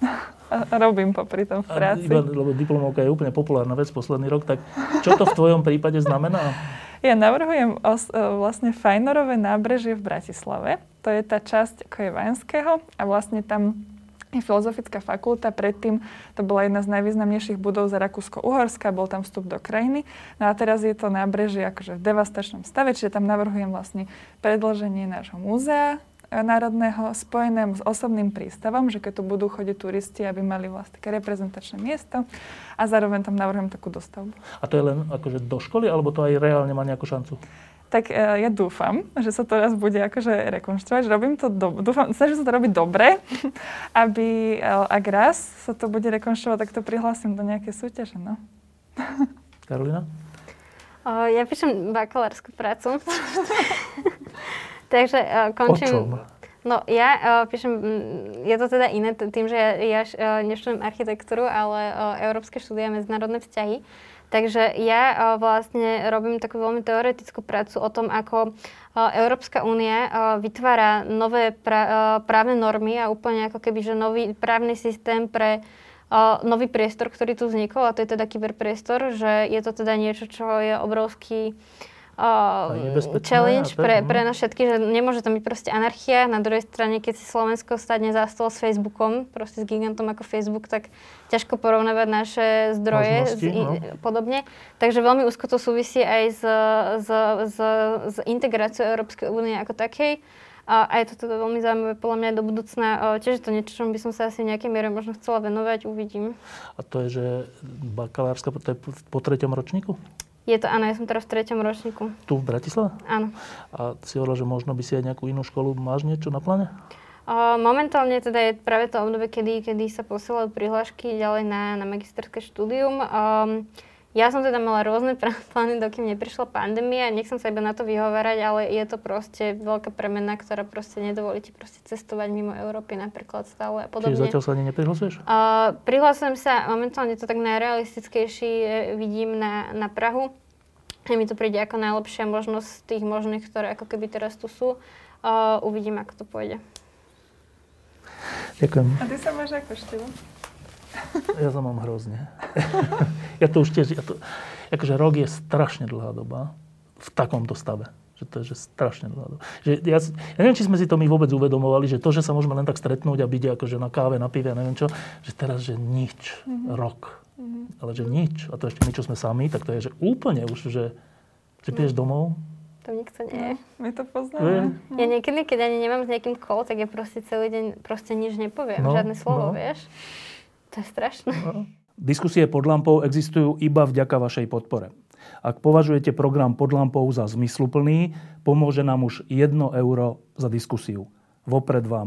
robím popri tom v práci. Iba, lebo diplomovka je úplne populárna vec posledný rok, tak čo to v tvojom prípade znamená? Ja navrhujem os, e, vlastne Fajnorové nábrežie v Bratislave. To je tá časť ako je Vajenského a vlastne tam je filozofická fakulta. Predtým to bola jedna z najvýznamnejších budov za Rakúsko-Uhorska, bol tam vstup do krajiny. No a teraz je to nábrežie akože v devastačnom stave, čiže tam navrhujem vlastne predloženie nášho múzea, národného spojené s osobným prístavom, že keď tu budú chodiť turisti, aby mali vlastne také reprezentačné miesto a zároveň tam navrhujem takú dostavbu. A to je len akože do školy, alebo to aj reálne má nejakú šancu? Tak e, ja dúfam, že sa to raz bude akože rekonštruovať. Robím to, do, dúfam, snažím sa to robiť dobre, aby e, ak raz sa to bude rekonštruovať, tak to prihlásim do nejakej súťaže. No. Karolina? O, ja píšem bakalárskú prácu. Takže uh, končím... O čom? No ja uh, píšem, je to teda iné tým, že ja, ja uh, neštudujem architektúru, ale uh, európske štúdia medzinárodné vzťahy. Takže ja uh, vlastne robím takú veľmi teoretickú prácu o tom, ako uh, Európska únia uh, vytvára nové pra, právne normy a úplne ako keby, že nový právny systém pre nový priestor, ktorý tu vznikol a to je teda kyberpriestor, že je to teda niečo, čo je obrovský uh, uh, challenge pre, pre nás všetky, že nemôže tam byť proste anarchia. Na druhej strane, keď si Slovensko stane za stôl s Facebookom, proste s gigantom ako Facebook, tak ťažko porovnávať naše zdroje z, no. podobne. Takže veľmi úzko to súvisí aj s, s, s, s integráciou Európskej únie ako takej. A, a je to teda veľmi zaujímavé podľa mňa do budúcna. Tiež je to niečo, čom by som sa asi v nejakej miere možno chcela venovať, uvidím. A to je, že bakalárska, to je po treťom ročníku? Je to, áno, ja som teraz v treťom ročníku. Tu v Bratislave? Áno. A si hovorila, že možno by si aj nejakú inú školu, máš niečo na pláne? momentálne teda je práve to obdobie, kedy, kedy sa posielajú prihlášky ďalej na, na magisterské štúdium. Um, ja som teda mala rôzne plány, dokým neprišla pandémia. Nechcem sa iba na to vyhovárať, ale je to proste veľká premena, ktorá proste nedovolí ti proste cestovať mimo Európy napríklad stále a podobne. Čiže zatiaľ sa ani neprihlasuješ? Uh, prihlasujem sa, momentálne to tak najrealistickejší vidím na, na Prahu. A mi to príde ako najlepšia možnosť z tých možných, ktoré ako keby teraz tu sú. Uh, uvidím, ako to pôjde. Ďakujem. A ty sa máš ako števo? Ja sa mám hrozne. ja to už tiež, ja to, akože rok je strašne dlhá doba v takomto stave. Že to je že strašne dlhá doba. Že ja, ja neviem, či sme si to my vôbec uvedomovali, že to, že sa môžeme len tak stretnúť a byť akože na káve, na pive, neviem čo, že teraz, že nič, mm-hmm. rok. Mm-hmm. Ale že nič. A to ešte my, čo sme sami, tak to je, že úplne už, že, že prídeš no. domov, to nikto nie je. No, my to poznáme. No. Ja niekedy, keď ani nemám s nejakým kol, tak ja proste celý deň proste nič nepoviem. No, Žiadne slovo, no. vieš. To je strašné. No. Diskusie pod lampou existujú iba vďaka vašej podpore. Ak považujete program pod lampou za zmysluplný, pomôže nám už 1 euro za diskusiu. Vopred vám